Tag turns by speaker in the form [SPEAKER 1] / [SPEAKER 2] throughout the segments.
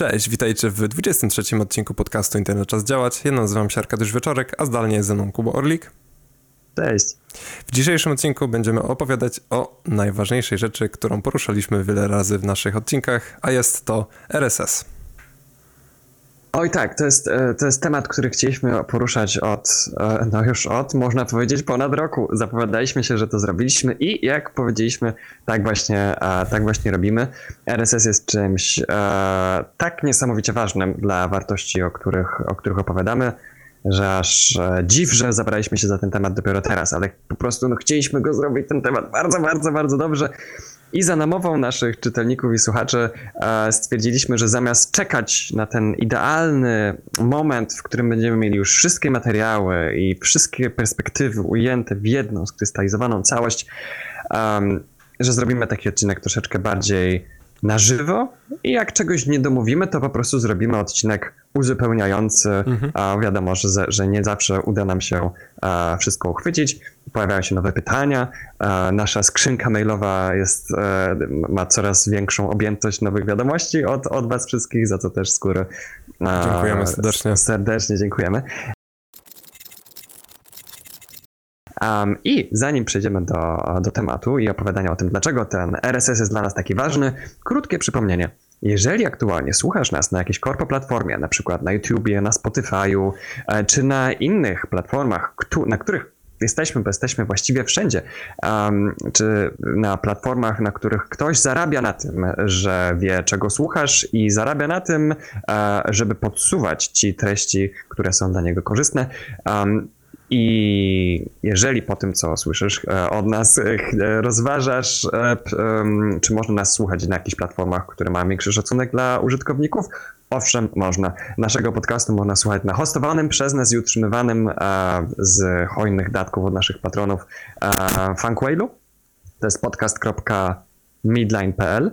[SPEAKER 1] Cześć, witajcie w 23 odcinku podcastu Internet Czas Działać. Ja nazywam się Arkadiusz Wieczorek, a zdalnie jest ze mną Kuba Orlik.
[SPEAKER 2] Cześć.
[SPEAKER 1] W dzisiejszym odcinku będziemy opowiadać o najważniejszej rzeczy, którą poruszaliśmy wiele razy w naszych odcinkach, a jest to RSS.
[SPEAKER 2] Oj tak, to jest, e, to jest temat, który chcieliśmy poruszać od, e, no już od, można powiedzieć, ponad roku. Zapowiadaliśmy się, że to zrobiliśmy i jak powiedzieliśmy, tak właśnie, tak właśnie robimy. RSS jest czymś e, tak niesamowicie ważnym dla wartości, o których, o których opowiadamy, że aż dziw, że zabraliśmy się za ten temat dopiero teraz, ale po prostu no, chcieliśmy go zrobić, ten temat bardzo, bardzo, bardzo dobrze i za namową naszych czytelników i słuchaczy e, stwierdziliśmy, że zamiast czekać na ten idealny moment, w którym będziemy mieli już wszystkie materiały i wszystkie perspektywy ujęte w jedną skrystalizowaną całość, że zrobimy taki odcinek troszeczkę bardziej na żywo i jak czegoś nie domówimy, to po prostu zrobimy odcinek uzupełniający. Mhm. A wiadomo, że, że nie zawsze uda nam się wszystko uchwycić. Pojawiają się nowe pytania. Nasza skrzynka mailowa jest, e, ma coraz większą objętość nowych wiadomości od, od Was wszystkich, za co też skóry.
[SPEAKER 1] Dziękujemy serdecznie.
[SPEAKER 2] Serdecznie dziękujemy. Um, I zanim przejdziemy do, do tematu i opowiadania o tym, dlaczego ten RSS jest dla nas taki ważny, krótkie przypomnienie. Jeżeli aktualnie słuchasz nas na jakiejś korpo platformie, na przykład na YouTubie, na Spotify'u, e, czy na innych platformach, na których jesteśmy, bo jesteśmy właściwie wszędzie, um, czy na platformach, na których ktoś zarabia na tym, że wie, czego słuchasz i zarabia na tym, e, żeby podsuwać ci treści, które są dla niego korzystne. Um, i jeżeli po tym, co słyszysz e, od nas, e, rozważasz, czy można nas słuchać na jakichś platformach, które mają większy szacunek dla użytkowników, owszem, można. Naszego podcastu można słuchać na hostowanym przez nas i utrzymywanym z hojnych datków od naszych patronów Funkwailu. To jest podcast.midline.pl.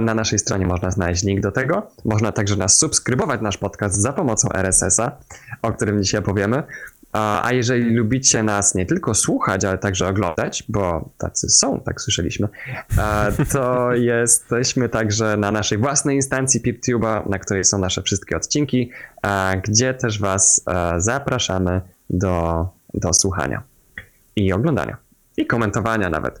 [SPEAKER 2] Na naszej stronie można znaleźć link do tego. Można także nas subskrybować nasz podcast za pomocą RSS-a, o którym dzisiaj opowiemy. A jeżeli lubicie nas nie tylko słuchać, ale także oglądać, bo tacy są, tak słyszeliśmy, to jesteśmy także na naszej własnej instancji PeerTube'a, na której są nasze wszystkie odcinki, gdzie też Was zapraszamy do, do słuchania i oglądania i komentowania nawet.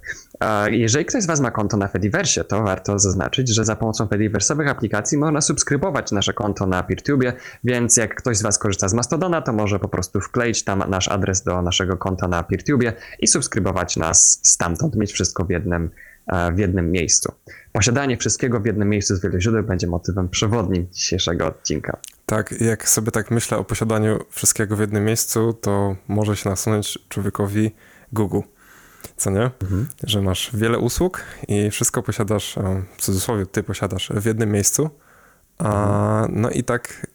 [SPEAKER 2] Jeżeli ktoś z Was ma konto na Fediverse, to warto zaznaczyć, że za pomocą Fediversowych aplikacji można subskrybować nasze konto na PeerTube, więc jak ktoś z Was korzysta z Mastodona, to może po prostu wkleić tam nasz adres do naszego konta na PeerTube i subskrybować nas stamtąd, mieć wszystko w jednym, w jednym miejscu. Posiadanie wszystkiego w jednym miejscu z wielu źródeł będzie motywem przewodnim dzisiejszego odcinka.
[SPEAKER 1] Tak, jak sobie tak myślę o posiadaniu wszystkiego w jednym miejscu, to może się nasunąć człowiekowi Google co nie? Mhm. Że masz wiele usług i wszystko posiadasz, w cudzysłowie ty posiadasz w jednym miejscu. A, no i tak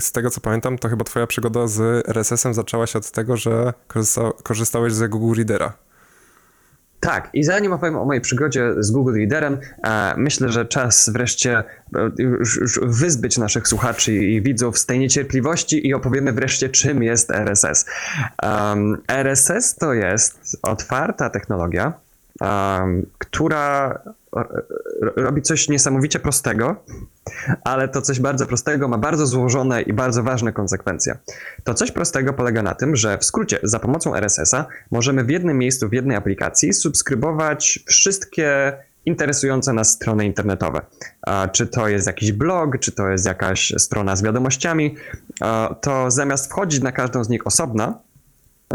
[SPEAKER 1] z tego co pamiętam, to chyba twoja przygoda z RSS-em zaczęła się od tego, że korzysta, korzystałeś z Google Readera.
[SPEAKER 2] Tak, i zanim opowiem o mojej przygodzie z Google Readerem, e, myślę, że czas wreszcie e, już, wyzbyć naszych słuchaczy i widzów z tej niecierpliwości i opowiemy wreszcie, czym jest RSS. Um, RSS to jest otwarta technologia, um, która robi coś niesamowicie prostego, ale to coś bardzo prostego ma bardzo złożone i bardzo ważne konsekwencje. To coś prostego polega na tym, że w skrócie za pomocą RSS-a możemy w jednym miejscu, w jednej aplikacji subskrybować wszystkie interesujące nas strony internetowe. Czy to jest jakiś blog, czy to jest jakaś strona z wiadomościami, to zamiast wchodzić na każdą z nich osobna,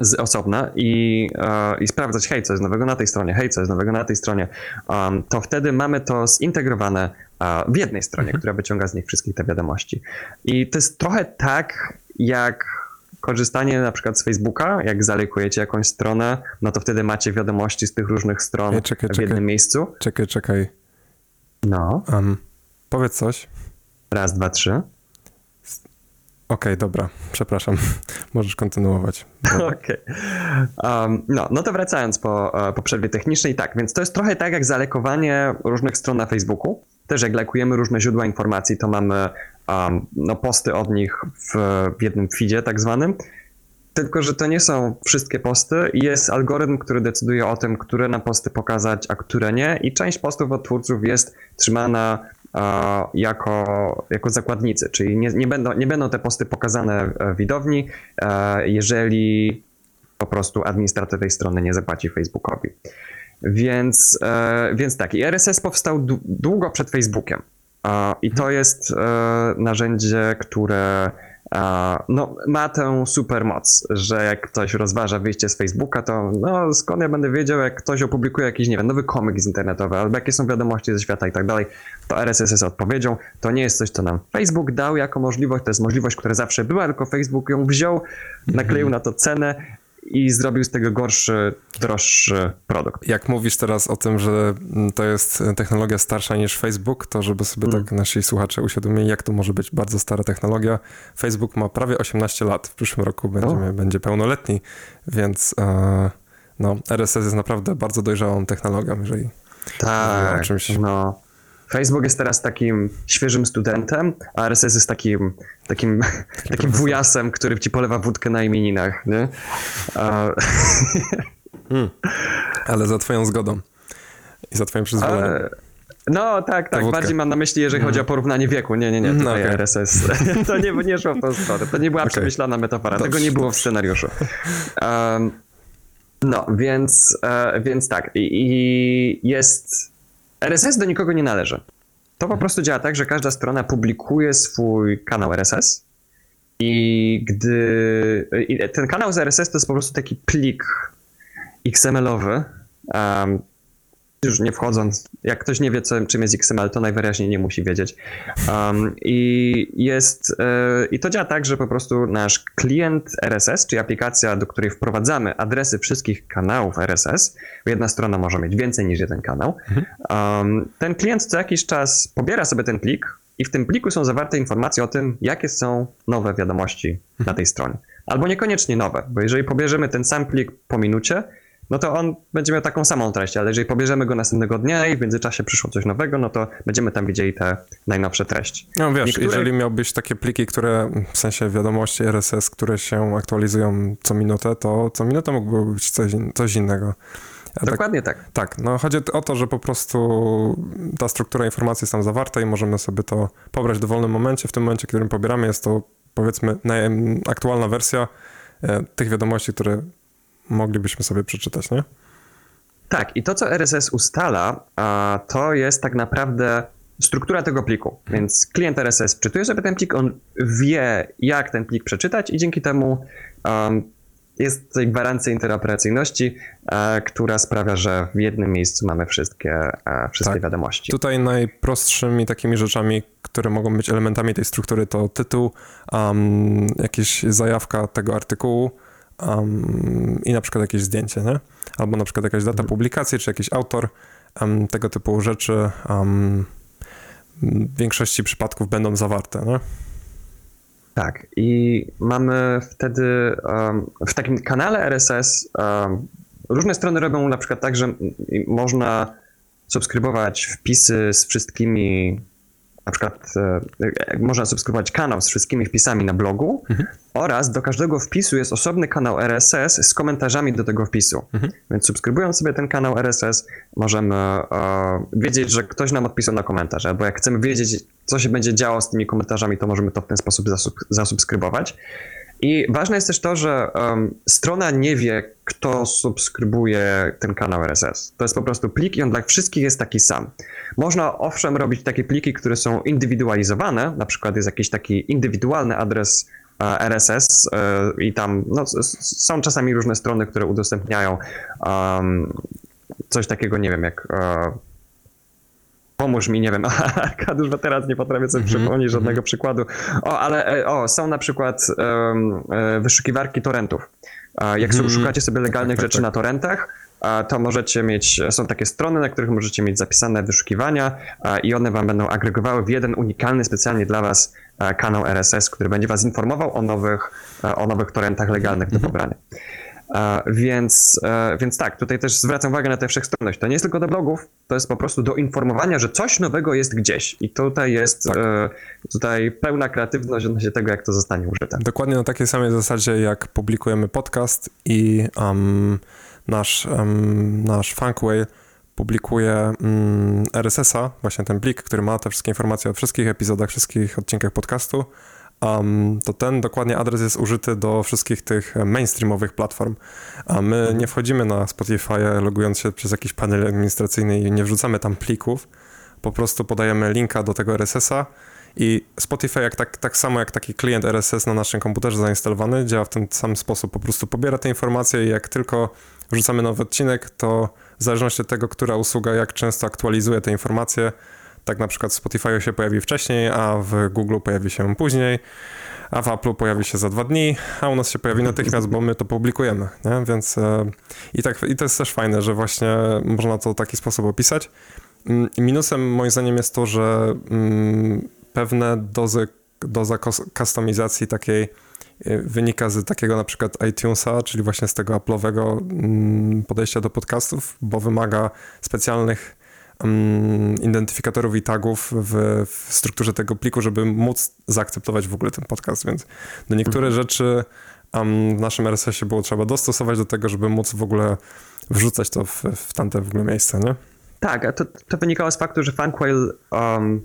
[SPEAKER 2] z osobna i, e, i sprawdzać, hej, co jest nowego na tej stronie, hej, co jest nowego na tej stronie, um, to wtedy mamy to zintegrowane uh, w jednej stronie, mhm. która wyciąga z nich wszystkich te wiadomości. I to jest trochę tak, jak korzystanie na przykład z Facebooka, jak zalekujecie jakąś stronę, no to wtedy macie wiadomości z tych różnych stron czekaj, w jednym miejscu.
[SPEAKER 1] Czekaj, czekaj.
[SPEAKER 2] No.
[SPEAKER 1] Um, powiedz coś.
[SPEAKER 2] Raz, dwa, trzy.
[SPEAKER 1] Okay, dobra, przepraszam. Możesz kontynuować.
[SPEAKER 2] Okej. Okay. Um, no, no to wracając po, e, po przerwie technicznej, tak, więc to jest trochę tak jak zalekowanie różnych stron na Facebooku. Też jak lekujemy różne źródła informacji, to mamy um, no, posty od nich w, w jednym feedzie tak zwanym. Tylko, że to nie są wszystkie posty i jest algorytm, który decyduje o tym, które na posty pokazać, a które nie. I część postów od twórców jest trzymana jako, jako zakładnicy, czyli nie, nie, będą, nie będą te posty pokazane widowni, jeżeli po prostu administrator tej strony nie zapłaci Facebookowi. Więc, więc tak, i RSS powstał długo przed Facebookiem. I to jest narzędzie, które no, ma tę super moc, że jak ktoś rozważa wyjście z Facebooka, to no, skąd ja będę wiedział, jak ktoś opublikuje jakiś, nie wiem, nowy komiks internetowy, albo jakie są wiadomości ze świata i tak dalej, to RSS jest odpowiedzią. To nie jest coś, co nam Facebook dał jako możliwość, to jest możliwość, która zawsze była, tylko Facebook ją wziął, nakleił na to cenę i zrobił z tego gorszy, droższy produkt.
[SPEAKER 1] Jak mówisz teraz o tym, że to jest technologia starsza niż Facebook, to żeby sobie mm. tak nasi słuchacze uświadomili, jak to może być bardzo stara technologia. Facebook ma prawie 18 lat, w przyszłym roku będziemy, będzie pełnoletni, więc e, no, RSS jest naprawdę bardzo dojrzałą technologią, jeżeli
[SPEAKER 2] tak, o czymś. No. Facebook jest teraz takim świeżym studentem, a RSS jest takim, takim, takim wujasem, który ci polewa wódkę na imieninach, nie? A...
[SPEAKER 1] Hmm. Ale za twoją zgodą i za twoim przyzwoleniem.
[SPEAKER 2] No tak, tak. Bardziej mam na myśli, jeżeli chodzi o mhm. porównanie wieku. Nie, nie, nie, tutaj no, okay. RSS. to nie, nie szło w tą stronę. To nie była okay. przemyślana metafora. Dobrze. Tego nie było w scenariuszu. Um, no, więc, e, więc tak. I, I jest RSS do nikogo nie należy. To po prostu działa tak, że każda strona publikuje swój kanał RSS i gdy i ten kanał z RSS to jest po prostu taki plik XML-owy, um, już nie wchodząc, jak ktoś nie wie, co, czym jest XML, to najwyraźniej nie musi wiedzieć. Um, I jest, yy, i to działa tak, że po prostu nasz klient RSS, czyli aplikacja, do której wprowadzamy adresy wszystkich kanałów RSS, jedna strona może mieć więcej niż jeden kanał, mhm. um, ten klient co jakiś czas pobiera sobie ten plik i w tym pliku są zawarte informacje o tym, jakie są nowe wiadomości mhm. na tej stronie. Albo niekoniecznie nowe, bo jeżeli pobierzemy ten sam plik po minucie, no to on będzie miał taką samą treść, ale jeżeli pobierzemy go następnego dnia i w międzyczasie przyszło coś nowego, no to będziemy tam widzieli te najnowsze treści.
[SPEAKER 1] No wiesz, Niektóre... jeżeli miałbyś takie pliki, które, w sensie wiadomości RSS, które się aktualizują co minutę, to co minutę mógłby być coś, coś innego.
[SPEAKER 2] A Dokładnie tak, tak.
[SPEAKER 1] Tak, no chodzi o to, że po prostu ta struktura informacji jest tam zawarta i możemy sobie to pobrać w dowolnym momencie. W tym momencie, w którym pobieramy, jest to powiedzmy aktualna wersja e, tych wiadomości, które moglibyśmy sobie przeczytać, nie?
[SPEAKER 2] Tak, i to, co RSS ustala, to jest tak naprawdę struktura tego pliku. Więc klient RSS czytuje sobie ten plik, on wie, jak ten plik przeczytać, i dzięki temu um, jest tutaj gwarancja interoperacyjności, e, która sprawia, że w jednym miejscu mamy wszystkie, e, wszystkie tak. wiadomości.
[SPEAKER 1] Tutaj najprostszymi takimi rzeczami, które mogą być elementami tej struktury, to tytuł, um, zajawka tego artykułu, um, i na przykład jakieś zdjęcie, nie? Albo na przykład jakaś data mhm. publikacji, czy jakiś autor, um, tego typu rzeczy um, w większości przypadków będą zawarte, nie?
[SPEAKER 2] Tak, i mamy wtedy w takim kanale RSS różne strony robią na przykład tak, że można subskrybować wpisy z wszystkimi na przykład e, można subskrybować kanał z wszystkimi wpisami na blogu mhm. oraz do każdego wpisu jest osobny kanał RSS z komentarzami do tego wpisu. Mhm. Więc subskrybując sobie ten kanał RSS możemy e, wiedzieć, że ktoś nam odpisał na komentarz, albo jak chcemy wiedzieć, co się będzie działo z tymi komentarzami, to możemy to w ten sposób zasub zasubskrybować. I ważne jest też to, że um, strona nie wie, kto subskrybuje ten kanał RSS. To jest po prostu plik i on dla wszystkich jest taki sam. Można owszem robić takie pliki, które są indywidualizowane, na przykład jest jakiś taki indywidualny adres e, RSS e, i tam no, są czasami różne strony, które udostępniają um, coś takiego, nie wiem, jak e, pomóż mi, nie wiem, Arkadiusz, bo teraz nie potrafię sobie mm -hmm, przypomnieć żadnego mm -hmm. przykładu. O, ale e, o, są na przykład um, wyszukiwarki torrentów. Jak mm -hmm. szukacie sobie legalnych tak, tak, rzeczy tak. na torrentach, to możecie mieć, są takie strony, na których możecie mieć zapisane wyszukiwania i one wam będą agregowały w jeden unikalny, specjalnie dla was kanał RSS, który będzie was informował o nowych, o nowych torrentach legalnych do mhm. pobrania. E, więc tak, tutaj też zwracam uwagę na tę wszechstronność. To nie jest tylko do blogów, to jest po prostu do informowania, że coś nowego jest gdzieś. I tutaj jest tak. E, tutaj pełna kreatywność odnośnie tego, jak to zostanie użyte.
[SPEAKER 1] Dokładnie na takiej samej zasadzie, jak publikujemy podcast i um, nasz, um, nasz Funkway publikuję mm, RSS-a, właśnie ten plik, który ma te wszystkie informacje o wszystkich epizodach, wszystkich odcinkach podcastu, um, to ten dokładnie adres jest użyty do wszystkich tych mainstreamowych platform. A my nie wchodzimy na Spotify logując się przez jakiś panel administracyjny i nie wrzucamy tam plików, po prostu podajemy linka do tego RSS-a i Spotify, jak tak, tak samo jak taki klient RSS na naszym komputerze zainstalowany, działa w ten sam sposób. Po prostu pobiera te informacje i jak tylko wrzucamy nowy odcinek, to w zależności od tego, która usługa jak często aktualizuje te informacje, tak na przykład w Spotify się pojawi wcześniej, a w Google pojawi się później, a w Apple pojawi się za dwa dni, a u nas się pojawi natychmiast, bo my to publikujemy, nie? Więc e, i, tak, i to jest też fajne, że właśnie można to w taki sposób opisać. Mm, minusem moim zdaniem jest to, że mm, pewne dozy, doza kustomizacji takiej y, wynika z takiego na przykład iTunesa, czyli właśnie z tego Apple'owego mm, podejścia do podcastów, bo wymaga specjalnych um, identyfikatorów i tagów w, w, strukturze tego pliku, żeby móc zaakceptować w ogóle ten podcast, więc do niektóre mhm. rzeczy um, w naszym RSS-ie było trzeba dostosować do tego, żeby móc w ogóle wrzucać to w, w tamte w ogóle miejsce, nie?
[SPEAKER 2] Tak, a to, to wynikało z faktu, że Funkwhale um,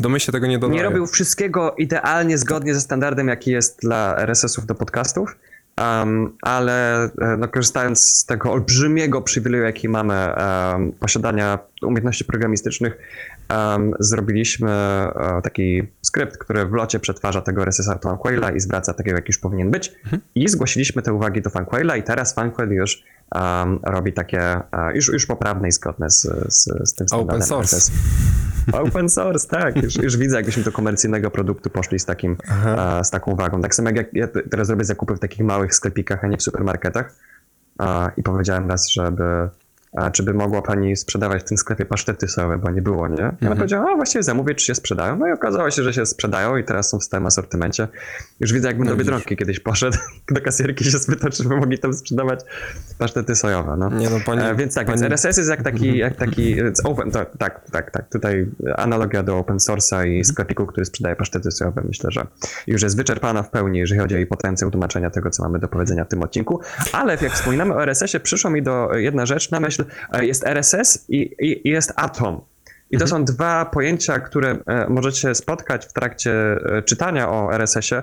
[SPEAKER 1] Domyślnie tego nie dodaje.
[SPEAKER 2] Nie robił wszystkiego idealnie, zgodnie ze standardem, jaki jest dla RSS-ów do podcastów, um, ale e, no, korzystając z tego olbrzymiego przywileju, jaki mamy, um, posiadania umiejętności programistycznych, um, zrobiliśmy um, taki skrypt, który w locie przetwarza tego RSS-a do Funquaila i zwraca takiego, jak już powinien być. Mhm. I zgłosiliśmy te uwagi do Funquaila i teraz Funquail już um, robi takie, uh, już, już poprawne i zgodne z, z, z tym standardem
[SPEAKER 1] Open source. RSS.
[SPEAKER 2] Open source, tak. Już, już widzę, jakbyśmy do komercyjnego produktu poszli z, takim, uh, z taką uwagą. Tak samo jak ja teraz robię zakupy w takich małych sklepikach, a nie w supermarketach. Uh, I powiedziałem raz, żeby a czy by mogła pani sprzedawać w tym sklepie pasztety sojowe, bo nie było, nie? Ona mhm. powiedziała, a właściwie zamówię, czy się sprzedają. No i okazało się, że się sprzedają i teraz są w stałym asortymencie. Już widzę, jakbym no do Biedronki kiedyś poszedł, do kasierki się spytał, czy by mogli tam sprzedawać pasztety sojowe, no. Nie no, pani, e, więc tak, pani... więc RSS jest jak taki, mhm. jak taki open, to, tak, tak, tak, tutaj analogia do open source'a i mhm. sklepiku, który sprzedaje pasztety sojowe, myślę, że już jest wyczerpana w pełni, jeżeli chodzi o jej potencjał tłumaczenia tego, co mamy do powiedzenia w tym odcinku, ale jak wspominamy o RSS-ie, przyszło mi do jedna rzecz na myśl, jest RSS i, i, jest Atom. I to mhm. są dwa pojęcia, które e, możecie spotkać w trakcie e, czytania o RSS-ie.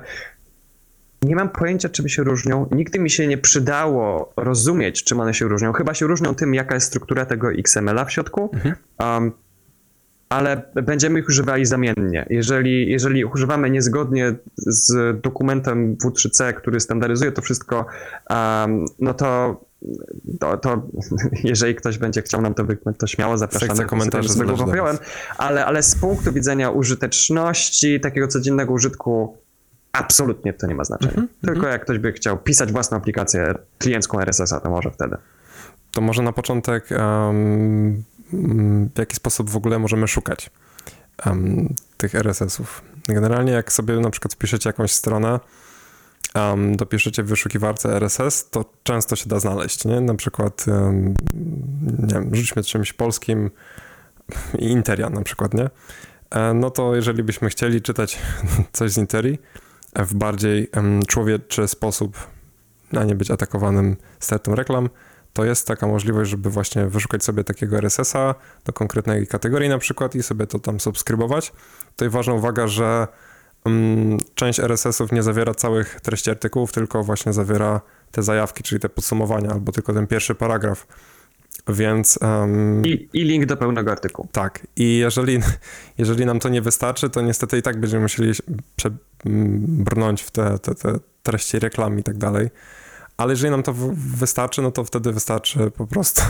[SPEAKER 2] Nie mam pojęcia, czym się różnią. Nigdy mi się nie przydało rozumieć, czym one się różnią. Chyba się różnią tym, jaka jest struktura tego XML-a w środku. Mhm. Um, ale będziemy ich używali zamiennie. Jeżeli, jeżeli używamy niezgodnie z dokumentem W3C, który standaryzuje to wszystko, um, no to to, to, jeżeli ktoś będzie chciał nam to wykmać, to śmiało zapraszamy.
[SPEAKER 1] Sekcja komentarzy z tego
[SPEAKER 2] ale, ale z punktu widzenia użyteczności, takiego codziennego użytku, absolutnie to nie ma znaczenia. Mm -hmm, Tylko mm -hmm. jak ktoś by chciał pisać własną aplikację kliencką RSS-a, to może wtedy.
[SPEAKER 1] To może na początek um, w jaki sposób w ogóle możemy szukać um, tych RSS-ów. Generalnie jak sobie na przykład wpiszecie jakąś stronę, um, dopiszecie w wyszukiwarce RSS, to często się da znaleźć, nie? Na przykład, um, nie wiem, rzućmy czymś polskim, Interia na przykład, nie? E, no to jeżeli byśmy chcieli czytać coś z Interi w bardziej um, człowieczy sposób, a nie być atakowanym stertą reklam, to jest taka możliwość, żeby właśnie wyszukać sobie takiego RSS-a do konkretnej kategorii na przykład i sobie to tam subskrybować. Tutaj ważna uwaga, że część RSS-ów nie zawiera całych treści artykułów, tylko właśnie zawiera te zajawki, czyli te podsumowania, albo tylko ten pierwszy paragraf. Więc. Um,
[SPEAKER 2] I, I, link do pełnego artykułu.
[SPEAKER 1] Tak. I jeżeli, jeżeli nam to nie wystarczy, to niestety i tak będziemy musieli brnąć w te, te, te treści reklam i tak dalej. Ale jeżeli nam to wystarczy, no to wtedy wystarczy po prostu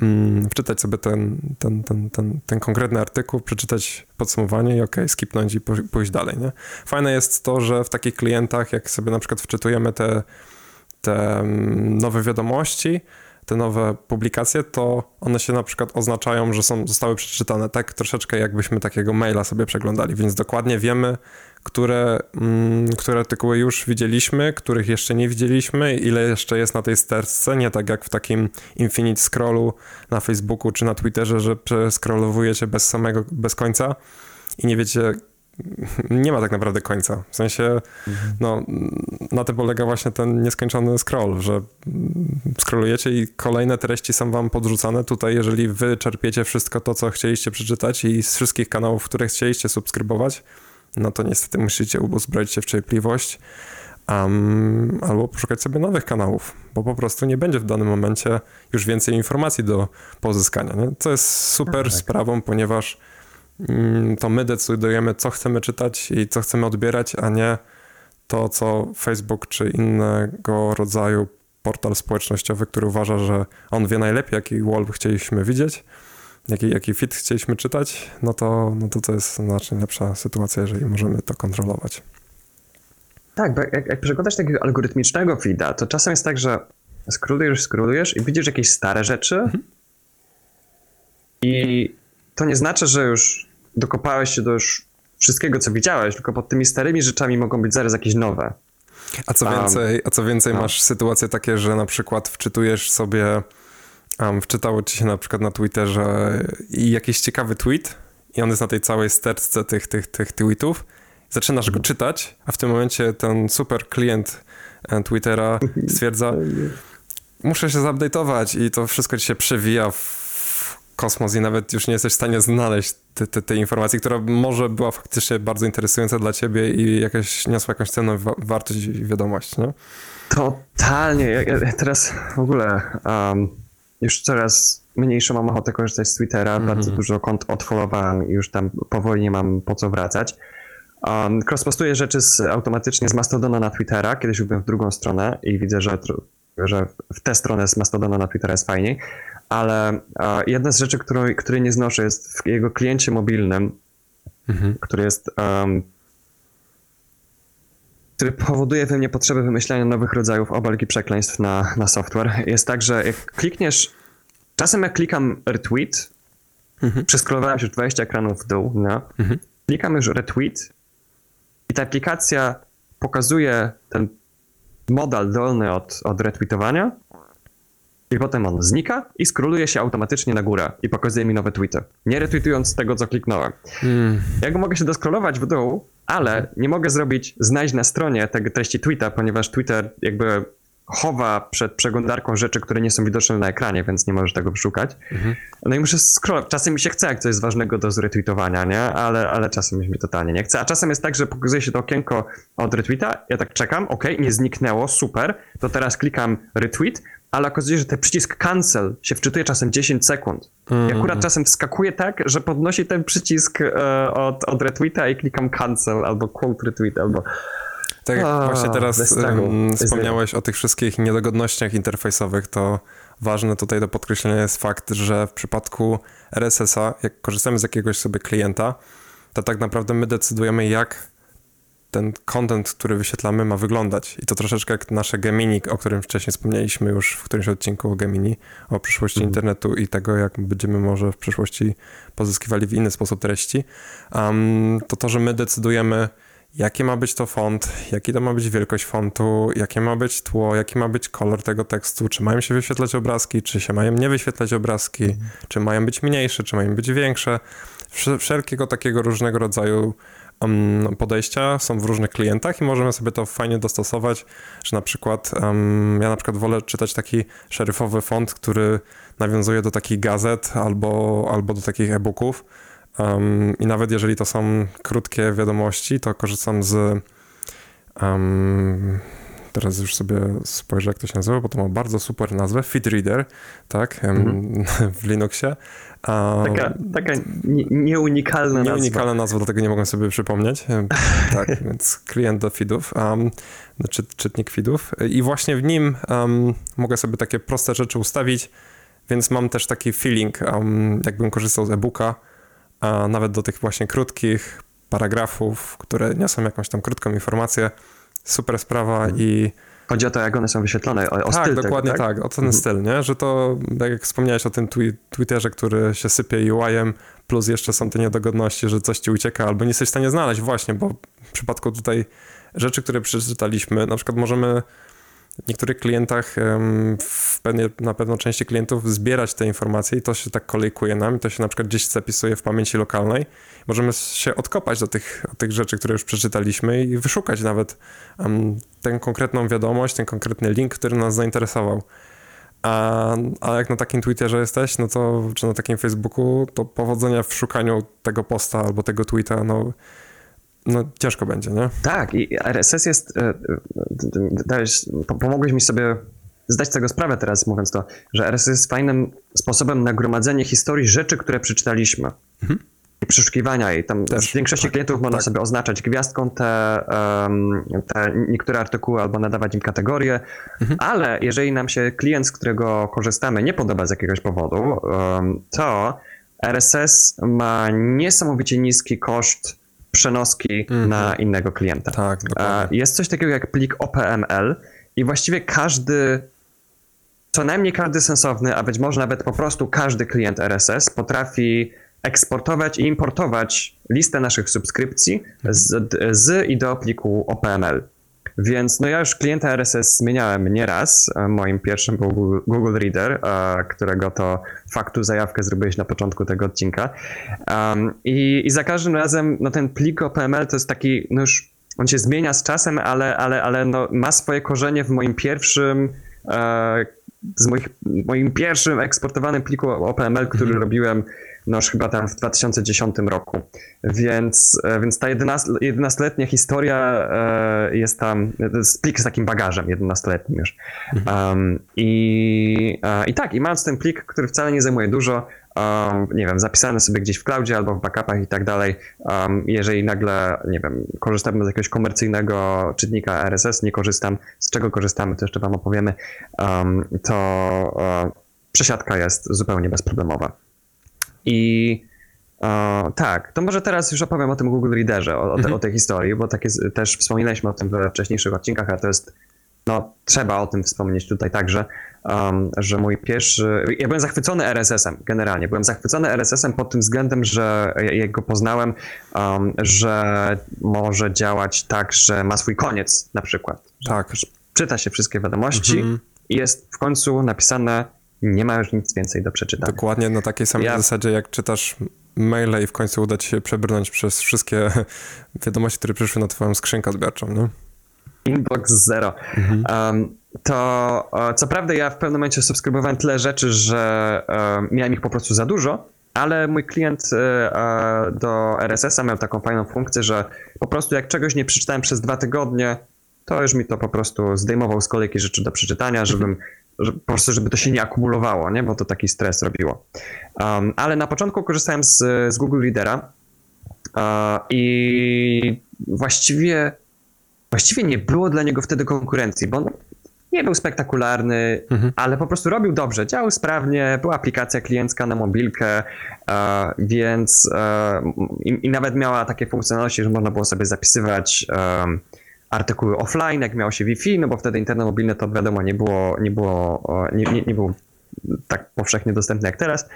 [SPEAKER 1] um, wczytać sobie ten, ten, ten, ten, ten konkretny artykuł, przeczytać podsumowanie i ok, skipnąć i pójść dalej. Nie? Fajne jest to, że w takich klientach, jak sobie na przykład wczytujemy te, te nowe wiadomości, te nowe publikacje, to one się na przykład oznaczają, że są, zostały przeczytane tak troszeczkę jakbyśmy takiego maila sobie przeglądali, więc dokładnie wiemy, które, mm, które artykuły już widzieliśmy, których jeszcze nie widzieliśmy, ile jeszcze jest na tej sterce, nie tak jak w takim infinite scrollu na Facebooku czy na Twitterze, że przeskrolowujecie bez samego, bez końca i nie wiecie, nie ma tak naprawdę końca. W sensie, no, na tym polega właśnie ten nieskończony scroll, że scrollujecie i kolejne treści są wam podrzucane. Tutaj, jeżeli wy czerpiecie wszystko to, co chcieliście przeczytać i z wszystkich kanałów, które chcieliście subskrybować, no to niestety musicie uzbroić się w cierpliwość um, albo poszukać sobie nowych kanałów, bo po prostu nie będzie w danym momencie już więcej informacji do pozyskania. Nie? Co jest super
[SPEAKER 2] tak.
[SPEAKER 1] sprawą, ponieważ mm, to my decydujemy, co chcemy czytać i co chcemy odbierać, a nie to, co Facebook czy innego rodzaju portal społecznościowy, który uważa, że on wie najlepiej, jaki wall chcieliśmy widzieć, jaki, jaki fit chcieliśmy czytać, no to, no to to jest znacznie lepsza sytuacja, jeżeli możemy to kontrolować.
[SPEAKER 2] Tak, bo jak, jak przeglądasz takiego algorytmicznego feeda, to czasem jest tak, że scrollujesz, scrollujesz i widzisz jakieś stare rzeczy
[SPEAKER 1] Mhm.
[SPEAKER 2] i to nie znaczy, że już dokopałeś się do już wszystkiego, co widziałeś, tylko pod tymi starymi rzeczami mogą być zaraz jakieś nowe.
[SPEAKER 1] A co więcej, a co więcej
[SPEAKER 2] no.
[SPEAKER 1] masz sytuacje takie, że na przykład wczytujesz sobie, um, wczytało ci się na przykład na Twitterze i jakiś ciekawy tweet i on jest na tej całej stertce tych, tych, tych tweetów. Zaczynasz
[SPEAKER 2] Mhm.
[SPEAKER 1] go czytać, a w tym momencie ten super klient e, Twittera stwierdza, muszę się zupdate'ować i to wszystko ci się przewija w kosmos i nawet już nie jesteś w stanie znaleźć te, te, tej informacji, która może była faktycznie bardzo interesująca dla ciebie i jakaś, niosła jakąś cenną wa- wartość i wiadomość, nie?
[SPEAKER 2] Totalnie. Ja, ja teraz w ogóle um, już coraz mniejszą mam ochotę korzystać z Twittera.
[SPEAKER 1] Mhm.
[SPEAKER 2] Bardzo dużo kont odfollowałem i już tam powoli nie mam po co wracać. Um, crosspostuję rzeczy z, automatycznie z Mastodona na Twittera. Kiedyś byłem w drugą stronę i widzę, że, że w tę stronę z Mastodona na Twittera jest fajniej. Ale jedna z rzeczy, którą, której nie znoszę jest w jego kliencie mobilnym,
[SPEAKER 1] Mhm.
[SPEAKER 2] który jest um, który powoduje we mnie potrzebę wymyślania nowych rodzajów obelg i przekleństw na, na software. Jest tak, że jak klikniesz, czasem jak klikam retweet,
[SPEAKER 1] Mhm.
[SPEAKER 2] przeskrolowałem już 20 ekranów w dół, no,
[SPEAKER 1] Mhm.
[SPEAKER 2] klikam już retweet i ta aplikacja pokazuje ten modal dolny od, od retweetowania i potem on znika i scrolluje się automatycznie na górę i pokazuje mi nowe tweety, nie retweetując tego, co kliknąłem.
[SPEAKER 1] Mm.
[SPEAKER 2] Ja go mogę się doskrolować w dół, ale nie mogę zrobić znaleźć na stronie tego treści tweeta, ponieważ Twitter jakby chowa przed przeglądarką rzeczy, które nie są widoczne na ekranie, więc nie możesz tego wyszukać. No i muszę scrollować. Czasem mi się chce, jak coś jest ważnego do zretweetowania, nie? Ale, ale czasem mi się totalnie nie chce. A czasem jest tak, że pokazuje się to okienko od retweeta, ja tak czekam, ok, nie zniknęło, super, to teraz klikam retweet, ale okazuje się, że ten przycisk cancel się wczytuje czasem 10 sekund. I akurat czasem wskakuje tak, że podnosi ten przycisk e, od, od retweeta i klikam cancel albo quote retweet albo...
[SPEAKER 1] Tak jak
[SPEAKER 2] A,
[SPEAKER 1] właśnie teraz um, wspomniałeś o tych wszystkich niedogodnościach interfejsowych, to ważne tutaj do podkreślenia jest fakt, że w przypadku RSS-a, jak korzystamy z jakiegoś sobie klienta, to tak naprawdę my decydujemy, jak ten content, który wyświetlamy, ma wyglądać. I to troszeczkę jak nasze Gemini, o którym wcześniej wspomnieliśmy już w którymś odcinku o Gemini, o przyszłości internetu i tego, jak będziemy może w przyszłości pozyskiwali w inny sposób treści, um, to to, że my decydujemy, jaki ma być to font, jaki to ma być wielkość fontu, jakie ma być tło, jaki ma być kolor tego tekstu, czy mają się wyświetlać obrazki, czy się mają nie wyświetlać obrazki, czy mają być mniejsze, czy mają być większe. Wsze- Wszelkiego takiego różnego rodzaju um, podejścia są w różnych klientach i możemy sobie to fajnie dostosować, że na przykład um, ja na przykład wolę czytać taki szeryfowy font, który nawiązuje do takich gazet albo, albo do takich e-booków. Um, I nawet jeżeli to są krótkie wiadomości, to korzystam z. Teraz już sobie spojrzę, jak to się nazywa, bo to ma bardzo super nazwę. Feedreader, tak, em, w Linuxie.
[SPEAKER 2] Taka, taka nie, nieunikalna nazwa.
[SPEAKER 1] Nieunikalna nazwa, dlatego nie mogłem sobie przypomnieć. Tak, więc klient do feedów, um, czy, czytnik feedów. I właśnie w nim um, mogę sobie takie proste rzeczy ustawić, więc mam też taki feeling, um, jakbym korzystał z e-booka, a nawet do tych właśnie krótkich paragrafów, które niosą jakąś tam krótką informację. Super sprawa i
[SPEAKER 2] Chodzi o to, jak one są wyświetlone, o, o
[SPEAKER 1] tak,
[SPEAKER 2] styl
[SPEAKER 1] dokładnie
[SPEAKER 2] tego,
[SPEAKER 1] tak? o ten styl, nie? Że to, tak jak wspomniałeś o tym twi- Twitterze, który się sypie UI-em, plus jeszcze są te niedogodności, że coś ci ucieka, albo nie jesteś w stanie znaleźć właśnie, bo w przypadku tutaj rzeczy, które przeczytaliśmy, na przykład możemy w niektórych klientach, w na pewno części klientów zbierać te informacje i to się tak kolejkuje nam to się na przykład gdzieś zapisuje w pamięci lokalnej. Możemy się odkopać do tych, do tych rzeczy, które już przeczytaliśmy i wyszukać nawet em, tę konkretną wiadomość, ten konkretny link, który nas zainteresował. A, a jak na takim Twitterze jesteś, no to, czy na takim Facebooku, to powodzenia w szukaniu tego posta albo tego tweeta, no, no ciężko będzie, nie?
[SPEAKER 2] Tak, i RSS jest. e, Dałeś, po- pomogłeś mi sobie zdać z tego sprawę teraz, mówiąc to, że RSS jest fajnym sposobem na gromadzenie historii rzeczy, które przeczytaliśmy. I przeszukiwania i tam
[SPEAKER 1] Mhm. Też,
[SPEAKER 2] w większości
[SPEAKER 1] tak,
[SPEAKER 2] klientów można
[SPEAKER 1] tak.
[SPEAKER 2] sobie oznaczać gwiazdką te, em, te niektóre artykuły albo nadawać im kategorie,
[SPEAKER 1] Mhm.
[SPEAKER 2] ale jeżeli nam się klient, z którego korzystamy, nie podoba z jakiegoś powodu, em, to RSS ma niesamowicie niski koszt przenoski na innego klienta.
[SPEAKER 1] Tak, dokładnie.
[SPEAKER 2] Jest coś takiego jak plik OPML i właściwie każdy, co najmniej każdy sensowny, a być może nawet po prostu każdy klient RSS potrafi eksportować i importować listę naszych subskrypcji z, z i do pliku OPML. Więc no ja już klienta RSS zmieniałem nieraz. E, Moim pierwszym był Google, Reader, e, którego to faktu zajawkę zrobiłeś na początku tego odcinka. Um, i, I za każdym razem no ten plik OPML to jest taki, no już on się zmienia z czasem, ale, ale, ale no ma swoje korzenie w moim pierwszym e, z moich, moim pierwszym eksportowanym pliku OPML, który robiłem no już chyba tam w 2010 roku. Więc, e, więc ta 11, 11-letnia historia e, jest tam, plik z takim bagażem 11-letnim już. Um, i, e, I tak, i mając ten plik, który wcale nie zajmuje dużo, um, nie wiem, zapisany sobie gdzieś w cloudzie albo w backupach i tak dalej, um, jeżeli nagle, nie wiem, korzystamy z jakiegoś komercyjnego czytnika RSS, nie korzystam, z czego korzystamy, to jeszcze wam opowiemy, um, to przesiadka jest zupełnie bezproblemowa. I e, tak, to może teraz już opowiem o tym Google Readerze, o, o, te, o tej historii, bo tak jest, też wspominaliśmy o tym we wcześniejszych odcinkach, a to jest, no trzeba o tym wspomnieć tutaj także, um, że mój pierwszy, ja byłem zachwycony RSS-em generalnie, byłem zachwycony RSS-em pod tym względem, że ja- jak go poznałem, um, że może działać tak, że ma swój koniec na przykład.
[SPEAKER 1] Tak.
[SPEAKER 2] Czyta się wszystkie wiadomości
[SPEAKER 1] Mhm.
[SPEAKER 2] i jest w końcu napisane, nie ma już nic więcej do przeczytania.
[SPEAKER 1] Dokładnie na takiej samej
[SPEAKER 2] Ja-
[SPEAKER 1] zasadzie, jak czytasz maile i w końcu uda ci się przebrnąć przez wszystkie wiadomości, które przyszły na twoją skrzynkę odbiorczą, nie?
[SPEAKER 2] Inbox zero. Um, to e, co prawda ja w pewnym momencie subskrybowałem tyle rzeczy, że e, miałem ich po prostu za dużo, ale mój klient e, do RSS-a miał taką fajną funkcję, że po prostu jak czegoś nie przeczytałem przez dwa tygodnie, to już mi to po prostu zdejmował z kolejki rzeczy do przeczytania, żebym że, po prostu, żeby to się nie akumulowało, nie? bo to taki stres robiło. Um, ale na początku korzystałem z, z Google Readera e, i właściwie właściwie nie było dla niego wtedy konkurencji, bo nie był spektakularny, ale po prostu robił dobrze, działał sprawnie, była aplikacja kliencka na mobilkę, więc e, i, i nawet miała takie funkcjonalności, że można było sobie zapisywać artykuły offline, jak miało się Wi-Fi, no bo wtedy internet mobilny to wiadomo nie było, nie było, e, nie, nie, nie był tak powszechnie dostępny jak teraz.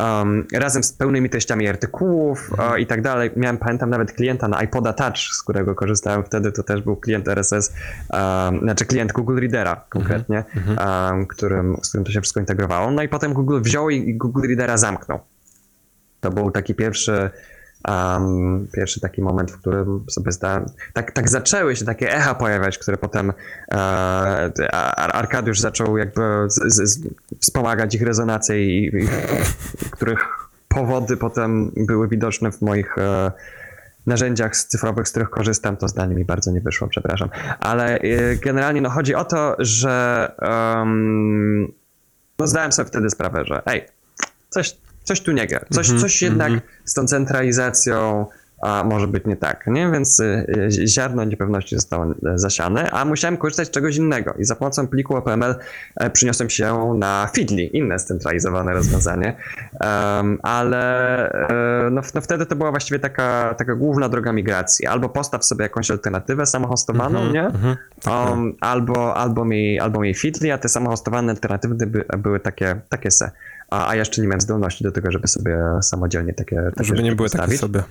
[SPEAKER 2] Um, razem z pełnymi treściami artykułów e, i tak dalej. Miałem, pamiętam nawet klienta na iPoda Touch, z którego korzystałem wtedy, to też był klient RSS, um, znaczy klient Google Readera konkretnie, um, którym, z którym to się wszystko integrowało. No i potem Google wziął i Google Readera zamknął. To był taki pierwszy, um, pierwszy taki moment, w którym sobie zdałem. Tak, tak zaczęły się takie echa pojawiać, które potem e, Ar- Arkadiusz zaczął jakby z, z, wspomagać ich rezonację i, i których powody potem były widoczne w moich e, narzędziach cyfrowych, z których korzystam, to zdanie mi bardzo nie wyszło, przepraszam. Ale e, generalnie no, chodzi o to, że um, no, zdałem sobie wtedy sprawę, że ej, coś, coś tu nie gra. Coś, coś jednak z tą centralizacją a, może być nie tak, nie? Więc y, y, ziarno niepewności zostało e, zasiane, a musiałem korzystać z czegoś innego i za pomocą pliku OPML e, przyniosłem się na Feedly, inne scentralizowane rozwiązanie, Em, ale e, no, no wtedy to była właściwie taka, taka główna droga migracji. Albo postaw sobie jakąś alternatywę samohostowaną, nie? Um, albo, albo, mi, albo mi Feedly, a te samohostowane alternatywy by, były takie, takie se. A, a jeszcze nie miałem zdolności do tego, żeby sobie samodzielnie takie, takie
[SPEAKER 1] Żeby nie były takie
[SPEAKER 2] postawić.
[SPEAKER 1] sobie.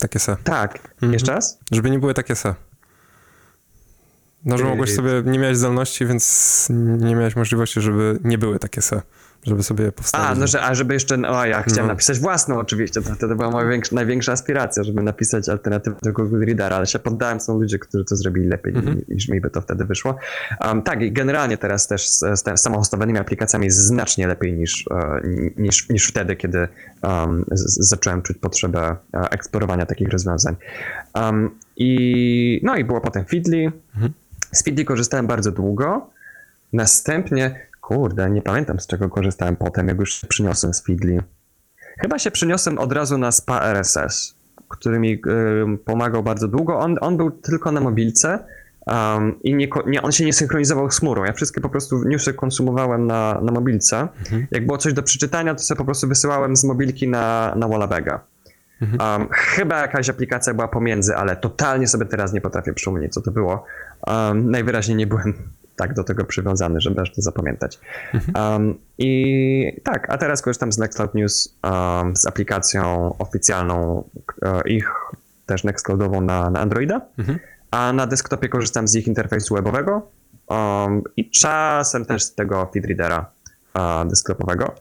[SPEAKER 1] Takie se.
[SPEAKER 2] Tak. Jeszcze raz?
[SPEAKER 1] Żeby nie były takie se. No, że mogłeś sobie, nie miałeś zdolności, więc nie miałeś możliwości, żeby nie były takie se, żeby sobie powstały.
[SPEAKER 2] A, no, że, a żeby jeszcze, o ja chciałem
[SPEAKER 1] No.
[SPEAKER 2] napisać własną oczywiście, to wtedy była moja większa, największa aspiracja, żeby napisać alternatywę do Google Readera, ale się poddałem, są ludzie, którzy to zrobili lepiej
[SPEAKER 1] Mhm.
[SPEAKER 2] niż mi by to wtedy wyszło. Um, tak, i generalnie teraz też z, z samohostowanymi aplikacjami jest znacznie lepiej niż, e, niż, niż wtedy, kiedy um, z, zacząłem czuć potrzebę e, eksplorowania takich rozwiązań. Um, i, no i było potem Feedly.
[SPEAKER 1] Mhm.
[SPEAKER 2] Z Feedly korzystałem bardzo długo. Następnie, kurde, nie pamiętam z czego korzystałem potem, jak już się przyniosłem z Feedly. Chyba się przyniosłem od razu na SPA RSS, który mi y, pomagał bardzo długo. On, on był tylko na mobilce um, i nie, nie, on się nie synchronizował z chmurą. Ja wszystkie po prostu newsy konsumowałem na, na mobilce. Jak było coś do przeczytania, to sobie po prostu wysyłałem z mobilki na, na Wallabega. Um, chyba jakaś aplikacja była pomiędzy, ale totalnie sobie teraz nie potrafię przypomnieć, co to było. Um, najwyraźniej nie byłem tak do tego przywiązany, żeby aż to zapamiętać. Um, I tak, a teraz korzystam z Nextcloud News, um, z aplikacją oficjalną e, ich, też Nextcloudową na, na Androida, a na desktopie korzystam z ich interfejsu webowego um, i czasem też z tego feedreadera uh, desktopowego.